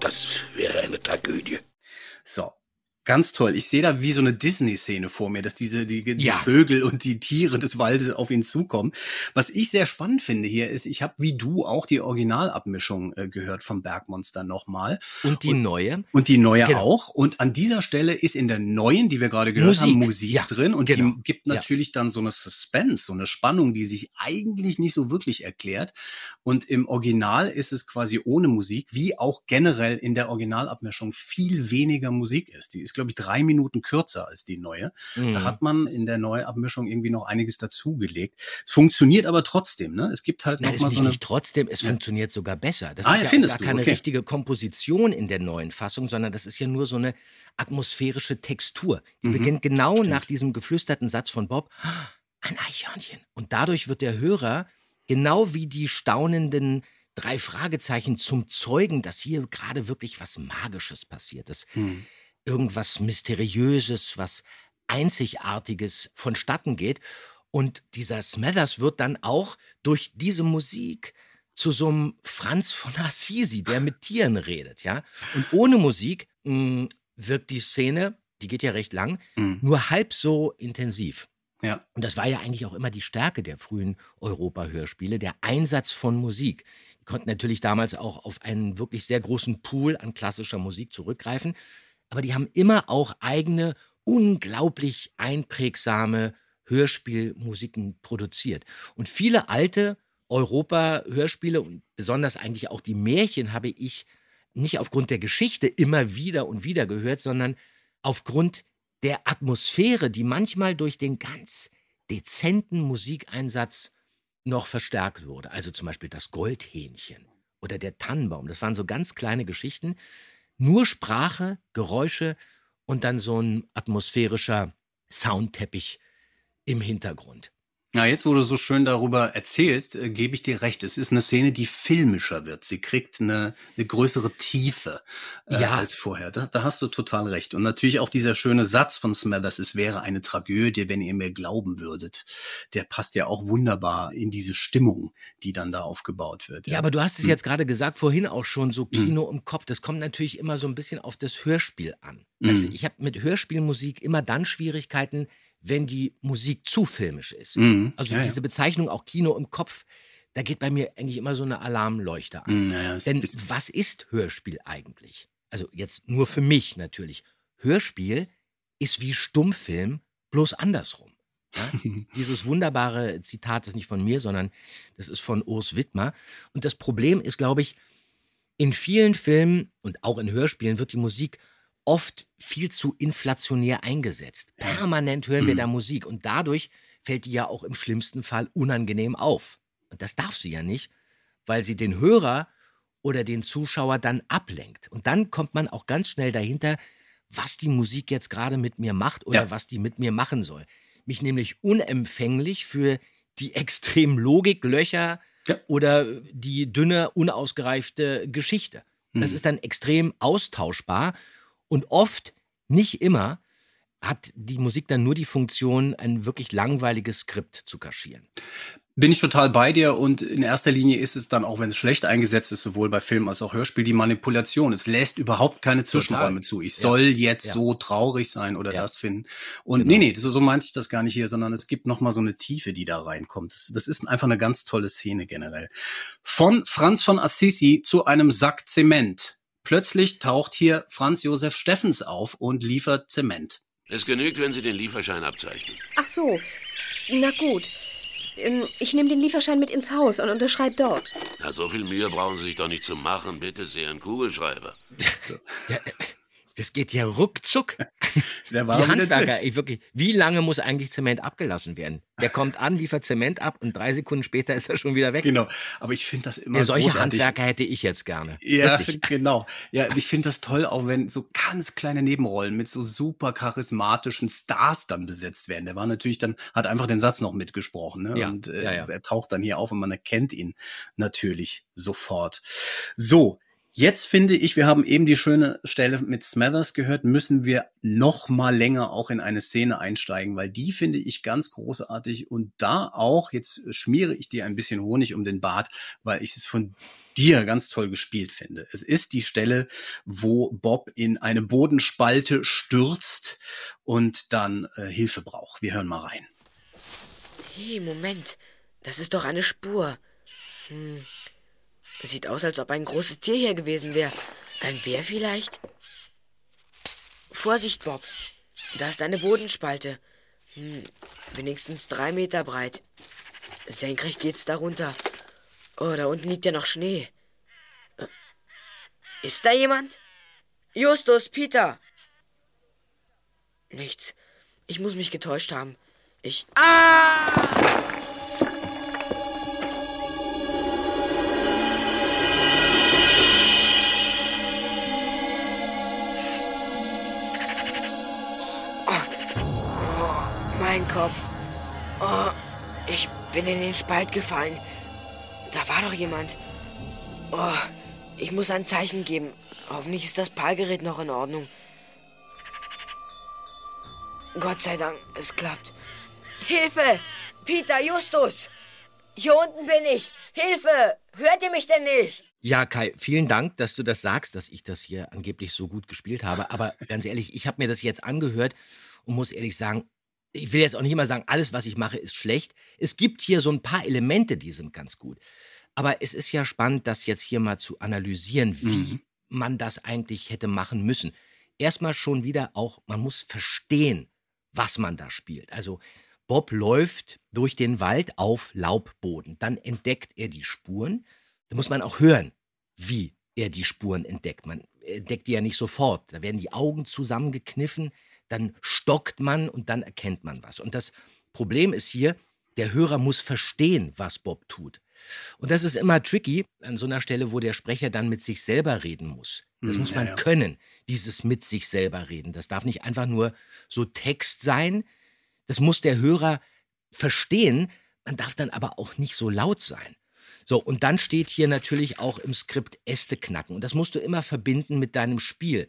Das wäre eine Tragödie. So. Ganz toll. Ich sehe da wie so eine Disney-Szene vor mir, dass diese die, die Ja. Vögel und die Tiere des Waldes auf ihn zukommen. Was ich sehr spannend finde hier ist, ich habe wie du auch die Originalabmischung äh, gehört vom Bergmonster nochmal. Und die neue. Und die neue Genau. auch. Und an dieser Stelle ist in der neuen, die wir gerade gehört Musik. haben, Musik Ja, drin. Und genau. die gibt Ja. natürlich dann so eine Suspense, so eine Spannung, die sich eigentlich nicht so wirklich erklärt. Und im Original ist es quasi ohne Musik, wie auch generell in der Originalabmischung viel weniger Musik ist. Die ist, glaube ich, drei Minuten kürzer als die neue. Mhm. Da hat man in der Neuabmischung irgendwie noch einiges dazugelegt. Es funktioniert aber trotzdem, ne? Es gibt halt Nein, noch mal nicht, so eine. nicht trotzdem, es funktioniert sogar besser. Das Ah, ist ja, ja gar keine okay. richtige Komposition in der neuen Fassung, sondern das ist ja nur so eine atmosphärische Textur. Die Mhm, beginnt genau nach diesem geflüsterten Satz von Bob, "Ah, ein Eichhörnchen. Und dadurch wird der Hörer genau wie die staunenden drei Fragezeichen zum Zeugen, dass hier gerade wirklich was Magisches passiert ist. Hm. Irgendwas Mysteriöses, was Einzigartiges vonstatten geht. Und dieser Smathers wird dann auch durch diese Musik zu so einem Franz von Assisi, der mit Tieren redet, ja. Und ohne Musik mh, wirkt die Szene, die geht ja recht lang, Mhm. nur halb so intensiv. Ja. Und das war ja eigentlich auch immer die Stärke der frühen Europa-Hörspiele, der Einsatz von Musik. Die konnten natürlich damals auch auf einen wirklich sehr großen Pool an klassischer Musik zurückgreifen, aber die haben immer auch eigene, unglaublich einprägsame Hörspielmusiken produziert. Und viele alte Europa-Hörspiele und besonders eigentlich auch die Märchen habe ich nicht aufgrund der Geschichte immer wieder und wieder gehört, sondern aufgrund der Atmosphäre, die manchmal durch den ganz dezenten Musikeinsatz noch verstärkt wurde. Also zum Beispiel das Goldhähnchen oder der Tannenbaum. Das waren so ganz kleine Geschichten. Nur Sprache, Geräusche und dann so ein atmosphärischer Soundteppich im Hintergrund. Na, jetzt, wo du so schön darüber erzählst, äh, gebe ich dir recht. Es ist eine Szene, die filmischer wird. Sie kriegt eine, eine größere Tiefe äh, Ja. als vorher. Da, da hast du total recht. Und natürlich auch dieser schöne Satz von Smathers, es wäre eine Tragödie, wenn ihr mir glauben würdet. Der passt ja auch wunderbar in diese Stimmung, die dann da aufgebaut wird. Ja, aber du hast es Hm. jetzt gerade gesagt, vorhin auch schon, so Kino im Kopf. Das kommt natürlich immer so ein bisschen auf das Hörspiel an. Weißt du, Mhm. ich habe mit Hörspielmusik immer dann Schwierigkeiten, wenn die Musik zu filmisch ist. Mhm. Also Ja, diese Bezeichnung auch Kino im Kopf, da geht bei mir eigentlich immer so eine Alarmleuchte an. Mhm, ja, Denn ist- was ist Hörspiel eigentlich? Also jetzt nur für mich natürlich. Hörspiel ist wie Stummfilm, bloß andersrum. Ja? *laughs* Dieses wunderbare Zitat ist nicht von mir, sondern das ist von Urs Wittmer. Und das Problem ist, glaube ich, in vielen Filmen und auch in Hörspielen wird die Musik oft viel zu inflationär eingesetzt. Permanent hören wir Mhm. da Musik und dadurch fällt die ja auch im schlimmsten Fall unangenehm auf. Und das darf sie ja nicht, weil sie den Hörer oder den Zuschauer dann ablenkt. Und dann kommt man auch ganz schnell dahinter, was die Musik jetzt gerade mit mir macht oder Ja. was die mit mir machen soll. Mich nämlich unempfänglich für die *laughs* extremen Logiklöcher oder die dünne, unausgereifte Geschichte. Das Mhm. ist dann extrem austauschbar und oft, nicht immer, hat die Musik dann nur die Funktion, ein wirklich langweiliges Skript zu kaschieren. Bin ich total bei dir und in erster Linie ist es dann, auch wenn es schlecht eingesetzt ist, sowohl bei Film als auch Hörspiel, die Manipulation. Es lässt überhaupt keine Zwischenräume zu. Ich soll ja. jetzt ja. so traurig sein oder ja. das finden. Und genau. nee, nee, so, so meinte ich das gar nicht hier, sondern es gibt nochmal so eine Tiefe, die da reinkommt. Das, das ist einfach eine ganz tolle Szene generell. Von Franz von Assisi zu einem Sack Zement. Plötzlich taucht hier Franz Josef Steffens auf und liefert Zement. Es genügt, wenn Sie den Lieferschein abzeichnen. Ach so, na gut. Ähm, ich nehme den Lieferschein mit ins Haus und unterschreibe dort. Na, so viel Mühe brauchen Sie sich doch nicht zu machen. Bitte sehr, ein Kugelschreiber. *laughs* ja, das geht ja ruckzuck. *laughs* Der war die Handwerker, ey, wirklich. Wie lange muss eigentlich Zement abgelassen werden? Der kommt an, liefert Zement ab und drei Sekunden später ist er schon wieder weg. Genau. Aber ich finde das immer ja, solche großartig. Handwerker hätte ich jetzt gerne. Ja, wirklich. *laughs* genau. Ja, ich finde das toll, auch wenn so ganz kleine Nebenrollen mit so super charismatischen Stars dann besetzt werden. Der war natürlich dann, hat einfach den Satz noch mitgesprochen, ne? Ja, und äh, ja, ja. er taucht dann hier auf und man erkennt ihn natürlich sofort. So, Jetzt finde ich, wir haben eben die schöne Stelle mit Smathers gehört, müssen wir noch mal länger auch in eine Szene einsteigen, weil die finde ich ganz großartig und da auch, jetzt schmiere ich dir ein bisschen Honig um den Bart, weil ich es von dir ganz toll gespielt finde. Es ist die Stelle, wo Bob in eine Bodenspalte stürzt und dann äh, Hilfe braucht. Wir hören mal rein. Hey, Moment, das ist doch eine Spur. Hm, es sieht aus, als ob ein großes Tier hier gewesen wäre. Ein Bär vielleicht? Vorsicht, Bob. Da ist eine Bodenspalte. Hm, wenigstens drei Meter breit. Senkrecht geht's darunter. Oh, da unten liegt ja noch Schnee. Äh, ist da jemand? Justus, Peter! Nichts. Ich muss mich getäuscht haben. Ich. Ah! Mein Kopf. Oh, ich bin in den Spalt gefallen. Da war doch jemand. Oh, ich muss ein Zeichen geben. Hoffentlich ist das Palgerät noch in Ordnung. Gott sei Dank, es klappt. Hilfe! Peter, Justus! Hier unten bin ich! Hilfe! Hört ihr mich denn nicht? Ja, Kai, vielen Dank, dass du das sagst, dass ich das hier angeblich so gut gespielt habe. Aber ganz ehrlich, ich habe mir das jetzt angehört und muss ehrlich sagen, ich will jetzt auch nicht immer sagen, alles, was ich mache, ist schlecht. Es gibt hier so ein paar Elemente, die sind ganz gut. Aber es ist ja spannend, das jetzt hier mal zu analysieren, wie mhm. man das eigentlich hätte machen müssen. Erstmal schon wieder auch, man muss verstehen, was man da spielt. Also Bob läuft durch den Wald auf Laubboden. Dann entdeckt er die Spuren. Da muss man auch hören, wie er die Spuren entdeckt. Man entdeckt die ja nicht sofort. Da werden die Augen zusammengekniffen dann stockt man und dann erkennt man was. Und das Problem ist hier, der Hörer muss verstehen, was Bob tut. Und das ist immer tricky an so einer Stelle, wo der Sprecher dann mit sich selber reden muss. Das hm, muss man ja, ja. können, dieses mit sich selber reden. Das darf nicht einfach nur so Text sein. Das muss der Hörer verstehen. Man darf dann aber auch nicht so laut sein. So, und dann steht hier natürlich auch im Skript Äste knacken. Und das musst du immer verbinden mit deinem Spiel.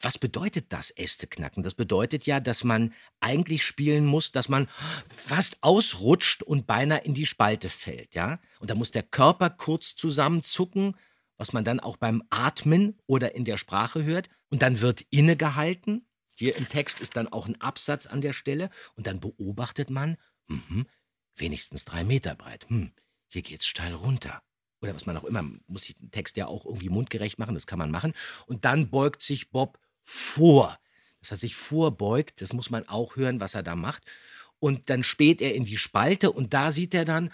Was bedeutet das, Äste knacken? Das bedeutet ja, dass man eigentlich spielen muss, dass man fast ausrutscht und beinahe in die Spalte fällt, ja? Und da muss der Körper kurz zusammenzucken, was man dann auch beim Atmen oder in der Sprache hört. Und dann wird innegehalten. Hier im Text ist dann auch ein Absatz an der Stelle. Und dann beobachtet man, mh, wenigstens drei Meter breit. Hm, hier geht's steil runter oder was man auch immer, muss ich den Text ja auch irgendwie mundgerecht machen, das kann man machen. Und dann beugt sich Bob vor. Dass er sich vorbeugt, das muss man auch hören, was er da macht. Und dann späht er in die Spalte und da sieht er dann,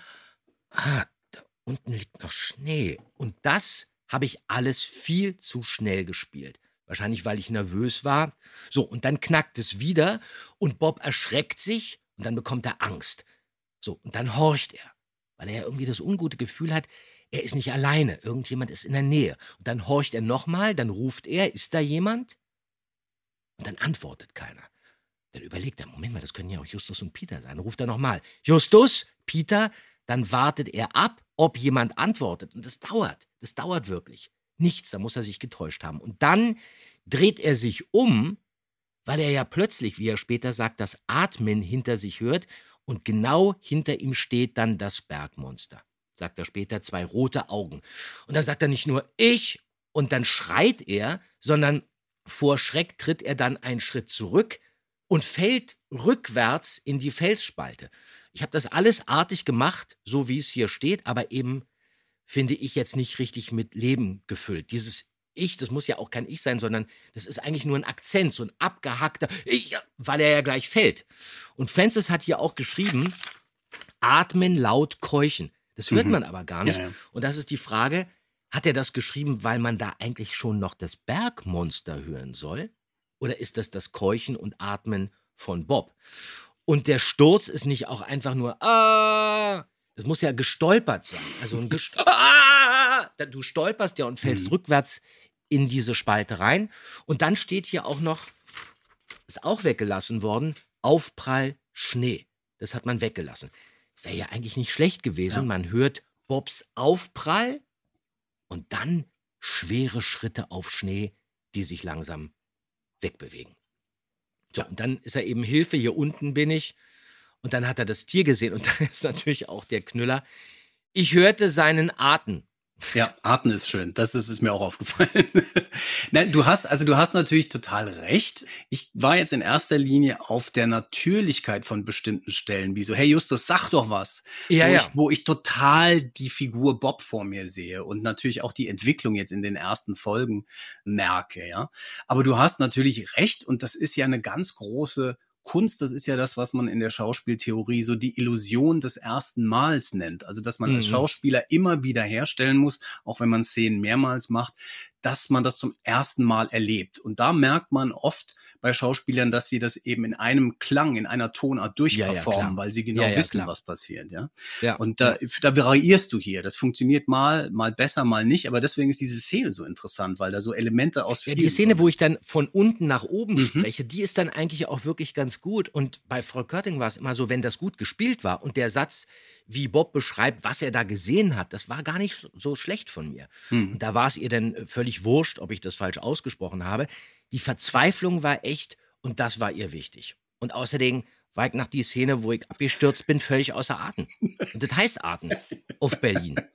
ah, da unten liegt noch Schnee. Und das habe ich alles viel zu schnell gespielt. Wahrscheinlich, weil ich nervös war. So, und dann knackt es wieder und Bob erschreckt sich und dann bekommt er Angst. So, und dann horcht er, weil er ja irgendwie das ungute Gefühl hat, er ist nicht alleine, irgendjemand ist in der Nähe. Und dann horcht er nochmal, dann ruft er, ist da jemand? Und dann antwortet keiner. Dann überlegt er, Moment mal, das können ja auch Justus und Peter sein. Ruft er nochmal, Justus, Peter, dann wartet er ab, ob jemand antwortet. Und das dauert, das dauert wirklich. Nichts, da muss er sich getäuscht haben. Und dann dreht er sich um, weil er ja plötzlich, wie er später sagt, das Atmen hinter sich hört. Und genau hinter ihm steht dann das Bergmonster. Sagt er später, zwei rote Augen. Und dann sagt er nicht nur ich und dann schreit er, sondern vor Schreck tritt er dann einen Schritt zurück und fällt rückwärts in die Felsspalte. Ich habe das alles artig gemacht, so wie es hier steht, aber eben finde ich jetzt nicht richtig mit Leben gefüllt. Dieses Ich, das muss ja auch kein Ich sein, sondern das ist eigentlich nur ein Akzent, so ein abgehackter Ich, weil er ja gleich fällt. Und Francis hat hier auch geschrieben, atmen laut keuchen. Das hört Mhm. man aber gar nicht. Ja, ja. Und das ist die Frage, hat er das geschrieben, weil man da eigentlich schon noch das Bergmonster hören soll? Oder ist das das Keuchen und Atmen von Bob? Und der Sturz ist nicht auch einfach nur, ah, das muss ja gestolpert sein. Also ein Gest *laughs* ah, du stolperst ja und fällst rückwärts in diese Spalte rein. Und dann steht hier auch noch, ist auch weggelassen worden, Aufprall Schnee. Das hat man weggelassen. Wäre ja eigentlich nicht schlecht gewesen. Man hört Bobs Aufprall und dann schwere Schritte auf Schnee, die sich langsam wegbewegen. So, und dann ist er eben Hilfe, hier unten bin ich. Und dann hat er das Tier gesehen und *laughs* dann ist natürlich auch der Knüller. Ich hörte seinen Atem. Ja, Atmen ist schön. Das ist, ist mir auch aufgefallen. *laughs* Nein, du hast, also du hast natürlich total recht. Ich war jetzt in erster Linie auf der Natürlichkeit von bestimmten Stellen, wie so, hey Justus, sag doch was. Ja, wo, ja. Ich, wo ich total die Figur Bob vor mir sehe und natürlich auch die Entwicklung jetzt in den ersten Folgen merke, ja. Aber du hast natürlich recht und das ist ja eine ganz große Kunst, das ist ja das, was man in der Schauspieltheorie so die Illusion des ersten Mals nennt. Also, dass man als Mhm. Schauspieler immer wieder herstellen muss, auch wenn man Szenen mehrmals macht, dass man das zum ersten Mal erlebt. Und da merkt man oft bei Schauspielern, dass sie das eben in einem Klang, in einer Tonart durchperformen, klar. weil sie genau Ja, ja, wissen, was passiert, ja. Ja. Und da, da variierst du hier. Das funktioniert mal, mal besser, mal nicht. Aber deswegen ist diese Szene so interessant, weil da so Elemente aus Ja, die Szene, wo ich dann von unten nach oben Mhm. spreche, die ist dann eigentlich auch wirklich ganz gut. Und bei Frau Körting war es immer so, wenn das gut gespielt war und der Satz, wie Bob beschreibt, was er da gesehen hat, das war gar nicht so, so schlecht von mir. Mhm. Und da war es ihr dann äh, völlig wurscht, ob ich das falsch ausgesprochen habe. Die Verzweiflung war echt und das war ihr wichtig. Und außerdem war ich nach die Szene, wo ich abgestürzt bin, völlig außer Atem. Und das heißt Atem auf Berlin. *laughs*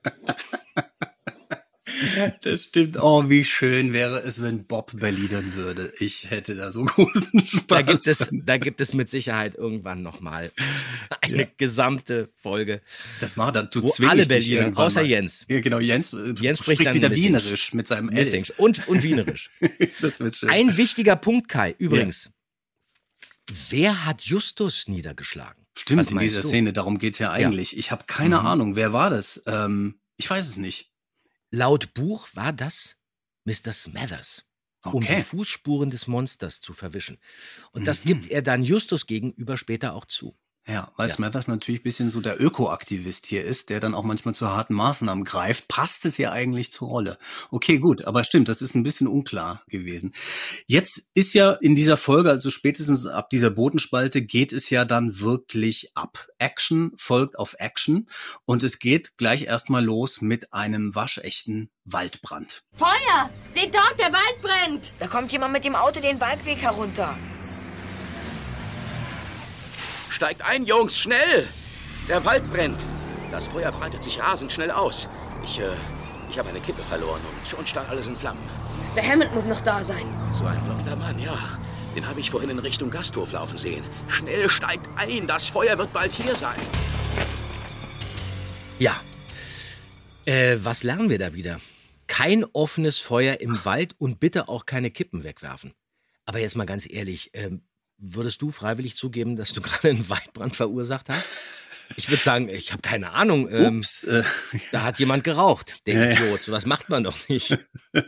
*laughs* Das stimmt. Oh, wie schön wäre es, wenn Bob berliedern würde. Ich hätte da so *laughs* großen Spaß. Da gibt es, da gibt es mit Sicherheit irgendwann nochmal *laughs* eine gesamte Folge. Das macht du wo zwing alle Berliner, außer mal. Jens. Ja, genau, Jens, äh, Jens spricht, spricht dann wieder Missing. Wienerisch mit seinem L. Und, und Wienerisch. das wird schön. Ein wichtiger Punkt, Kai, übrigens. Wer hat Justus niedergeschlagen? Stimmt, in dieser du? Szene, darum geht's ja eigentlich. Ich habe keine Mhm. Ahnung, wer war das? Ähm, ich weiß es nicht. Laut Buch war das Mr. Smathers, um Okay. die Fußspuren des Monsters zu verwischen. Und das Mhm. gibt er dann Justus gegenüber später auch zu. Ja, weil Smathers natürlich ein bisschen so der Ökoaktivist hier ist, der dann auch manchmal zu harten Maßnahmen greift, passt es ja eigentlich zur Rolle. Okay, gut, aber stimmt, das ist ein bisschen unklar gewesen. Jetzt ist ja in dieser Folge, also spätestens ab dieser Bodenspalte, geht es ja dann wirklich ab. Action folgt auf Action und es geht gleich erstmal los mit einem waschechten Waldbrand. Feuer! Seht dort, der Wald brennt! Da kommt jemand mit dem Auto den Waldweg herunter. Steigt ein, Jungs, schnell! Der Wald brennt. Das Feuer breitet sich rasend schnell aus. Ich, äh, ich habe eine Kippe verloren und schon stand alles in Flammen. Mr. Hammond muss noch da sein. So ein blonder Mann, ja. Den habe ich vorhin in Richtung Gasthof laufen sehen. Schnell steigt ein, das Feuer wird bald hier sein. Ja. Äh, was lernen wir da wieder? Kein offenes Feuer im Wald und bitte auch keine Kippen wegwerfen. Aber jetzt mal ganz ehrlich, ähm, würdest du freiwillig zugeben, dass du *laughs* gerade einen Waldbrand verursacht hast? Ich würde sagen, ich habe keine Ahnung. Ähm, Ups, äh, *laughs* Da hat jemand geraucht, der Ja. Idiot. Sowas macht man doch nicht. *laughs*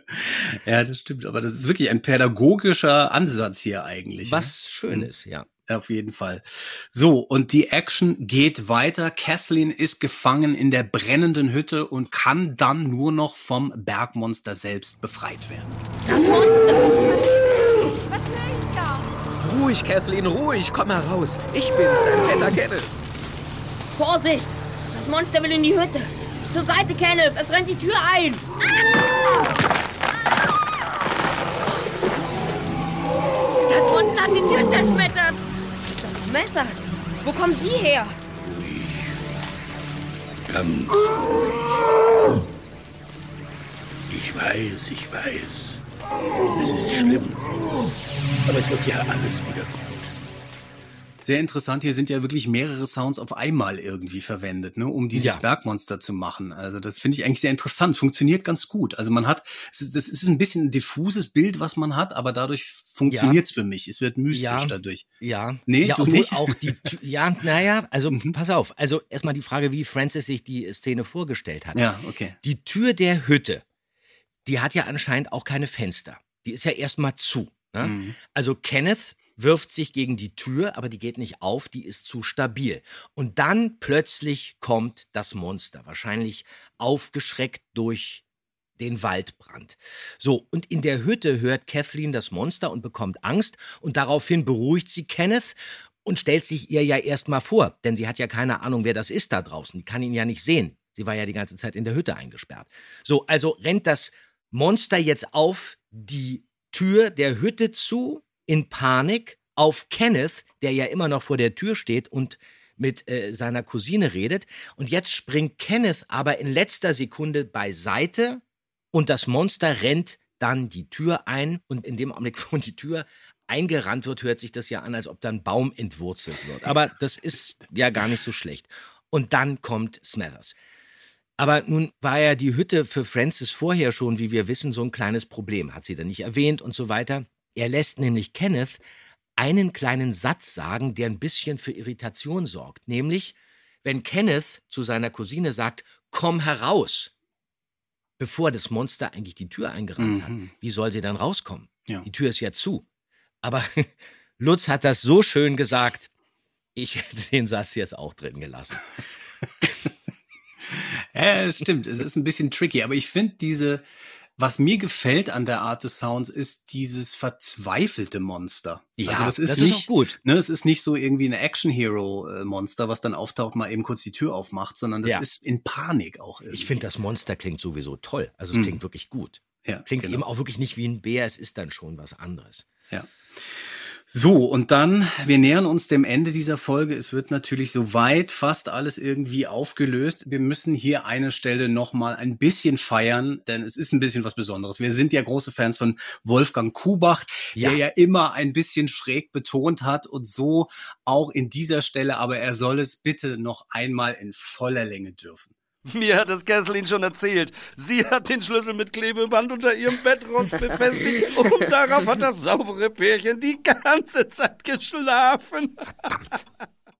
Ja, das stimmt, aber das ist wirklich ein pädagogischer Ansatz hier eigentlich. Was schön Mhm. ist, ja. Auf jeden Fall. So, und die Action geht weiter. Kathleen ist gefangen in der brennenden Hütte und kann dann nur noch vom Bergmonster selbst befreit werden. Das Monster! Ruhig, Kathleen, ruhig, komm heraus. Ich bin's, dein Vetter Kenneth. Vorsicht! Das Monster will in die Hütte. Zur Seite, Kenneth! Es rennt die Tür ein! Das Monster hat die Tür zerschmettert! Ist das Messers? Wo kommen Sie her? Ganz ruhig. Ich weiß, ich weiß. Es ist schlimm. Aber es wird ja alles wieder gut. Sehr interessant, hier sind ja wirklich mehrere Sounds auf einmal irgendwie verwendet, ne, um dieses Ja. Bergmonster zu machen. Also das finde ich eigentlich sehr interessant, funktioniert ganz gut. Also man hat, es ist, das ist ein bisschen ein diffuses Bild, was man hat, aber dadurch funktioniert's für mich. Es wird mystisch Ja. dadurch. Ja. Nee, ja, du nicht? auch die, ja, naja, also *laughs* Mhm. pass auf. Also erstmal die Frage, wie Francis sich die Szene vorgestellt hat. Ja, okay. Die Tür der Hütte, die hat ja anscheinend auch keine Fenster. Die ist ja erstmal zu. Ne? Mhm. Also Kenneth wirft sich gegen die Tür, aber die geht nicht auf, die ist zu stabil. Und dann plötzlich kommt das Monster, wahrscheinlich aufgeschreckt durch den Waldbrand. So, und in der Hütte hört Kathleen das Monster und bekommt Angst und daraufhin beruhigt sie Kenneth und stellt sich ihr ja erstmal vor, denn sie hat ja keine Ahnung, wer das ist da draußen. Die kann ihn ja nicht sehen. Sie war ja die ganze Zeit in der Hütte eingesperrt. So, also rennt das Monster jetzt auf die Tür der Hütte zu, in Panik, auf Kenneth, der ja immer noch vor der Tür steht und mit äh, seiner Cousine redet. Und jetzt springt Kenneth aber in letzter Sekunde beiseite und das Monster rennt dann die Tür ein. Und in dem Augenblick, *laughs* wo die Tür eingerannt wird, hört sich das ja an, als ob da ein Baum entwurzelt wird. Aber das ist ja gar nicht so schlecht. Und dann kommt Smathers. Aber nun war ja die Hütte für Francis vorher schon, wie wir wissen, so ein kleines Problem. Hat sie dann nicht erwähnt und so weiter. Er lässt nämlich Kenneth einen kleinen Satz sagen, der ein bisschen für Irritation sorgt. Nämlich, wenn Kenneth zu seiner Cousine sagt, komm heraus, bevor das Monster eigentlich die Tür eingerannt hat, Mhm. wie soll sie dann rauskommen? Ja. Die Tür ist ja zu. Aber *laughs* Lutz hat das so schön gesagt, ich *laughs* hätte den Satz jetzt auch drin gelassen. *laughs* Ja, stimmt. Es ist ein bisschen tricky, aber ich finde diese, was mir gefällt an der Art des Sounds, ist dieses verzweifelte Monster. Ja, also das ist, das ist nicht, auch gut. Ne, es ist nicht so irgendwie ein Action-Hero-Monster, was dann auftaucht, mal eben kurz die Tür aufmacht, sondern das Ja. ist in Panik auch irgendwie. Ich finde, das Monster klingt sowieso toll. Also es Mhm. klingt wirklich gut. Ja, Klingt genau. eben auch wirklich nicht wie ein Bär, es ist dann schon was anderes. Ja. So, und dann, wir nähern uns dem Ende dieser Folge. Es wird natürlich soweit fast alles irgendwie aufgelöst. Wir müssen hier eine Stelle nochmal ein bisschen feiern, denn es ist ein bisschen was Besonderes. Wir sind ja große Fans von Wolfgang Kubach, der ja immer ein bisschen schräg betont hat und so auch in dieser Stelle, aber er soll es bitte noch einmal in voller Länge dürfen. Mir hat es Kesselin schon erzählt. Sie hat den Schlüssel mit Klebeband unter ihrem Bettrost befestigt *laughs* und darauf hat das saubere Pärchen die ganze Zeit geschlafen.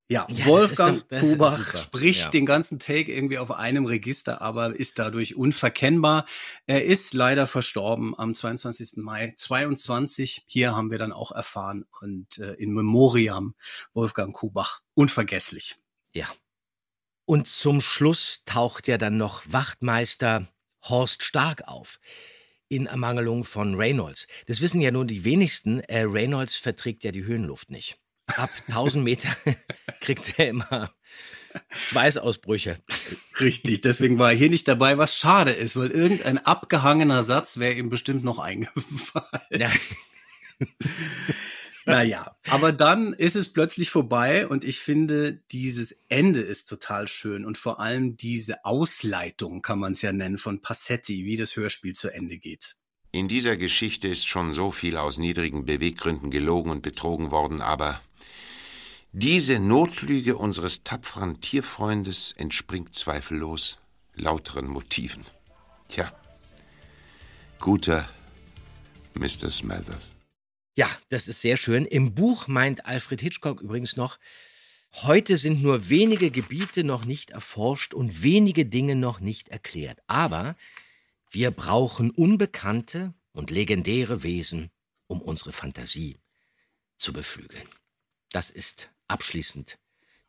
Ja, das Wolfgang doch- Kubach spricht Ja. den ganzen Take irgendwie auf einem Register, aber ist dadurch unverkennbar. Er ist leider verstorben am 22. Mai 22. Hier haben wir dann auch erfahren und äh, in Memoriam Wolfgang Kubach. Unvergesslich. Ja. Und zum Schluss taucht ja dann noch Wachtmeister Horst Stark auf. In Ermangelung von Reynolds. Das wissen ja nur die wenigsten. Äh, Reynolds verträgt ja die Höhenluft nicht. Ab *laughs* 1000 Meter *laughs* kriegt er immer Schweißausbrüche. Richtig, deswegen war er hier nicht dabei, was schade ist, weil irgendein abgehangener Satz wäre ihm bestimmt noch eingefallen. Ja. *laughs* Naja, aber dann ist es plötzlich vorbei und ich finde, dieses Ende ist total schön und vor allem diese Ausleitung, kann man es ja nennen, von Passetti, wie das Hörspiel zu Ende geht. In dieser Geschichte ist schon so viel aus niedrigen Beweggründen gelogen und betrogen worden, aber diese Notlüge unseres tapferen Tierfreundes entspringt zweifellos lauteren Motiven. Tja, guter Mr. Smathers. Ja, das ist sehr schön. Im Buch meint Alfred Hitchcock übrigens noch, heute sind nur wenige Gebiete noch nicht erforscht und wenige Dinge noch nicht erklärt. Aber wir brauchen unbekannte und legendäre Wesen, um unsere Fantasie zu beflügeln. Das ist abschließend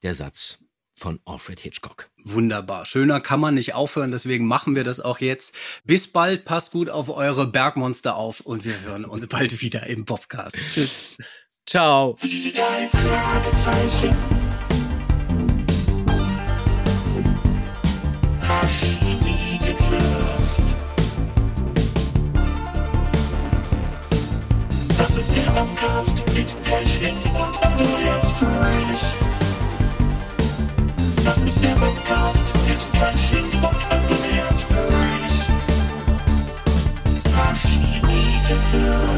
der Satz von Alfred Hitchcock. Wunderbar. Schöner kann man nicht aufhören, deswegen machen wir das auch jetzt. Bis bald, passt gut auf eure Bergmonster auf und wir hören uns bald wieder im Podcast. Tschüss. Ciao. Das ist der Podcast mit Pech und Andreas Fröhlich. feel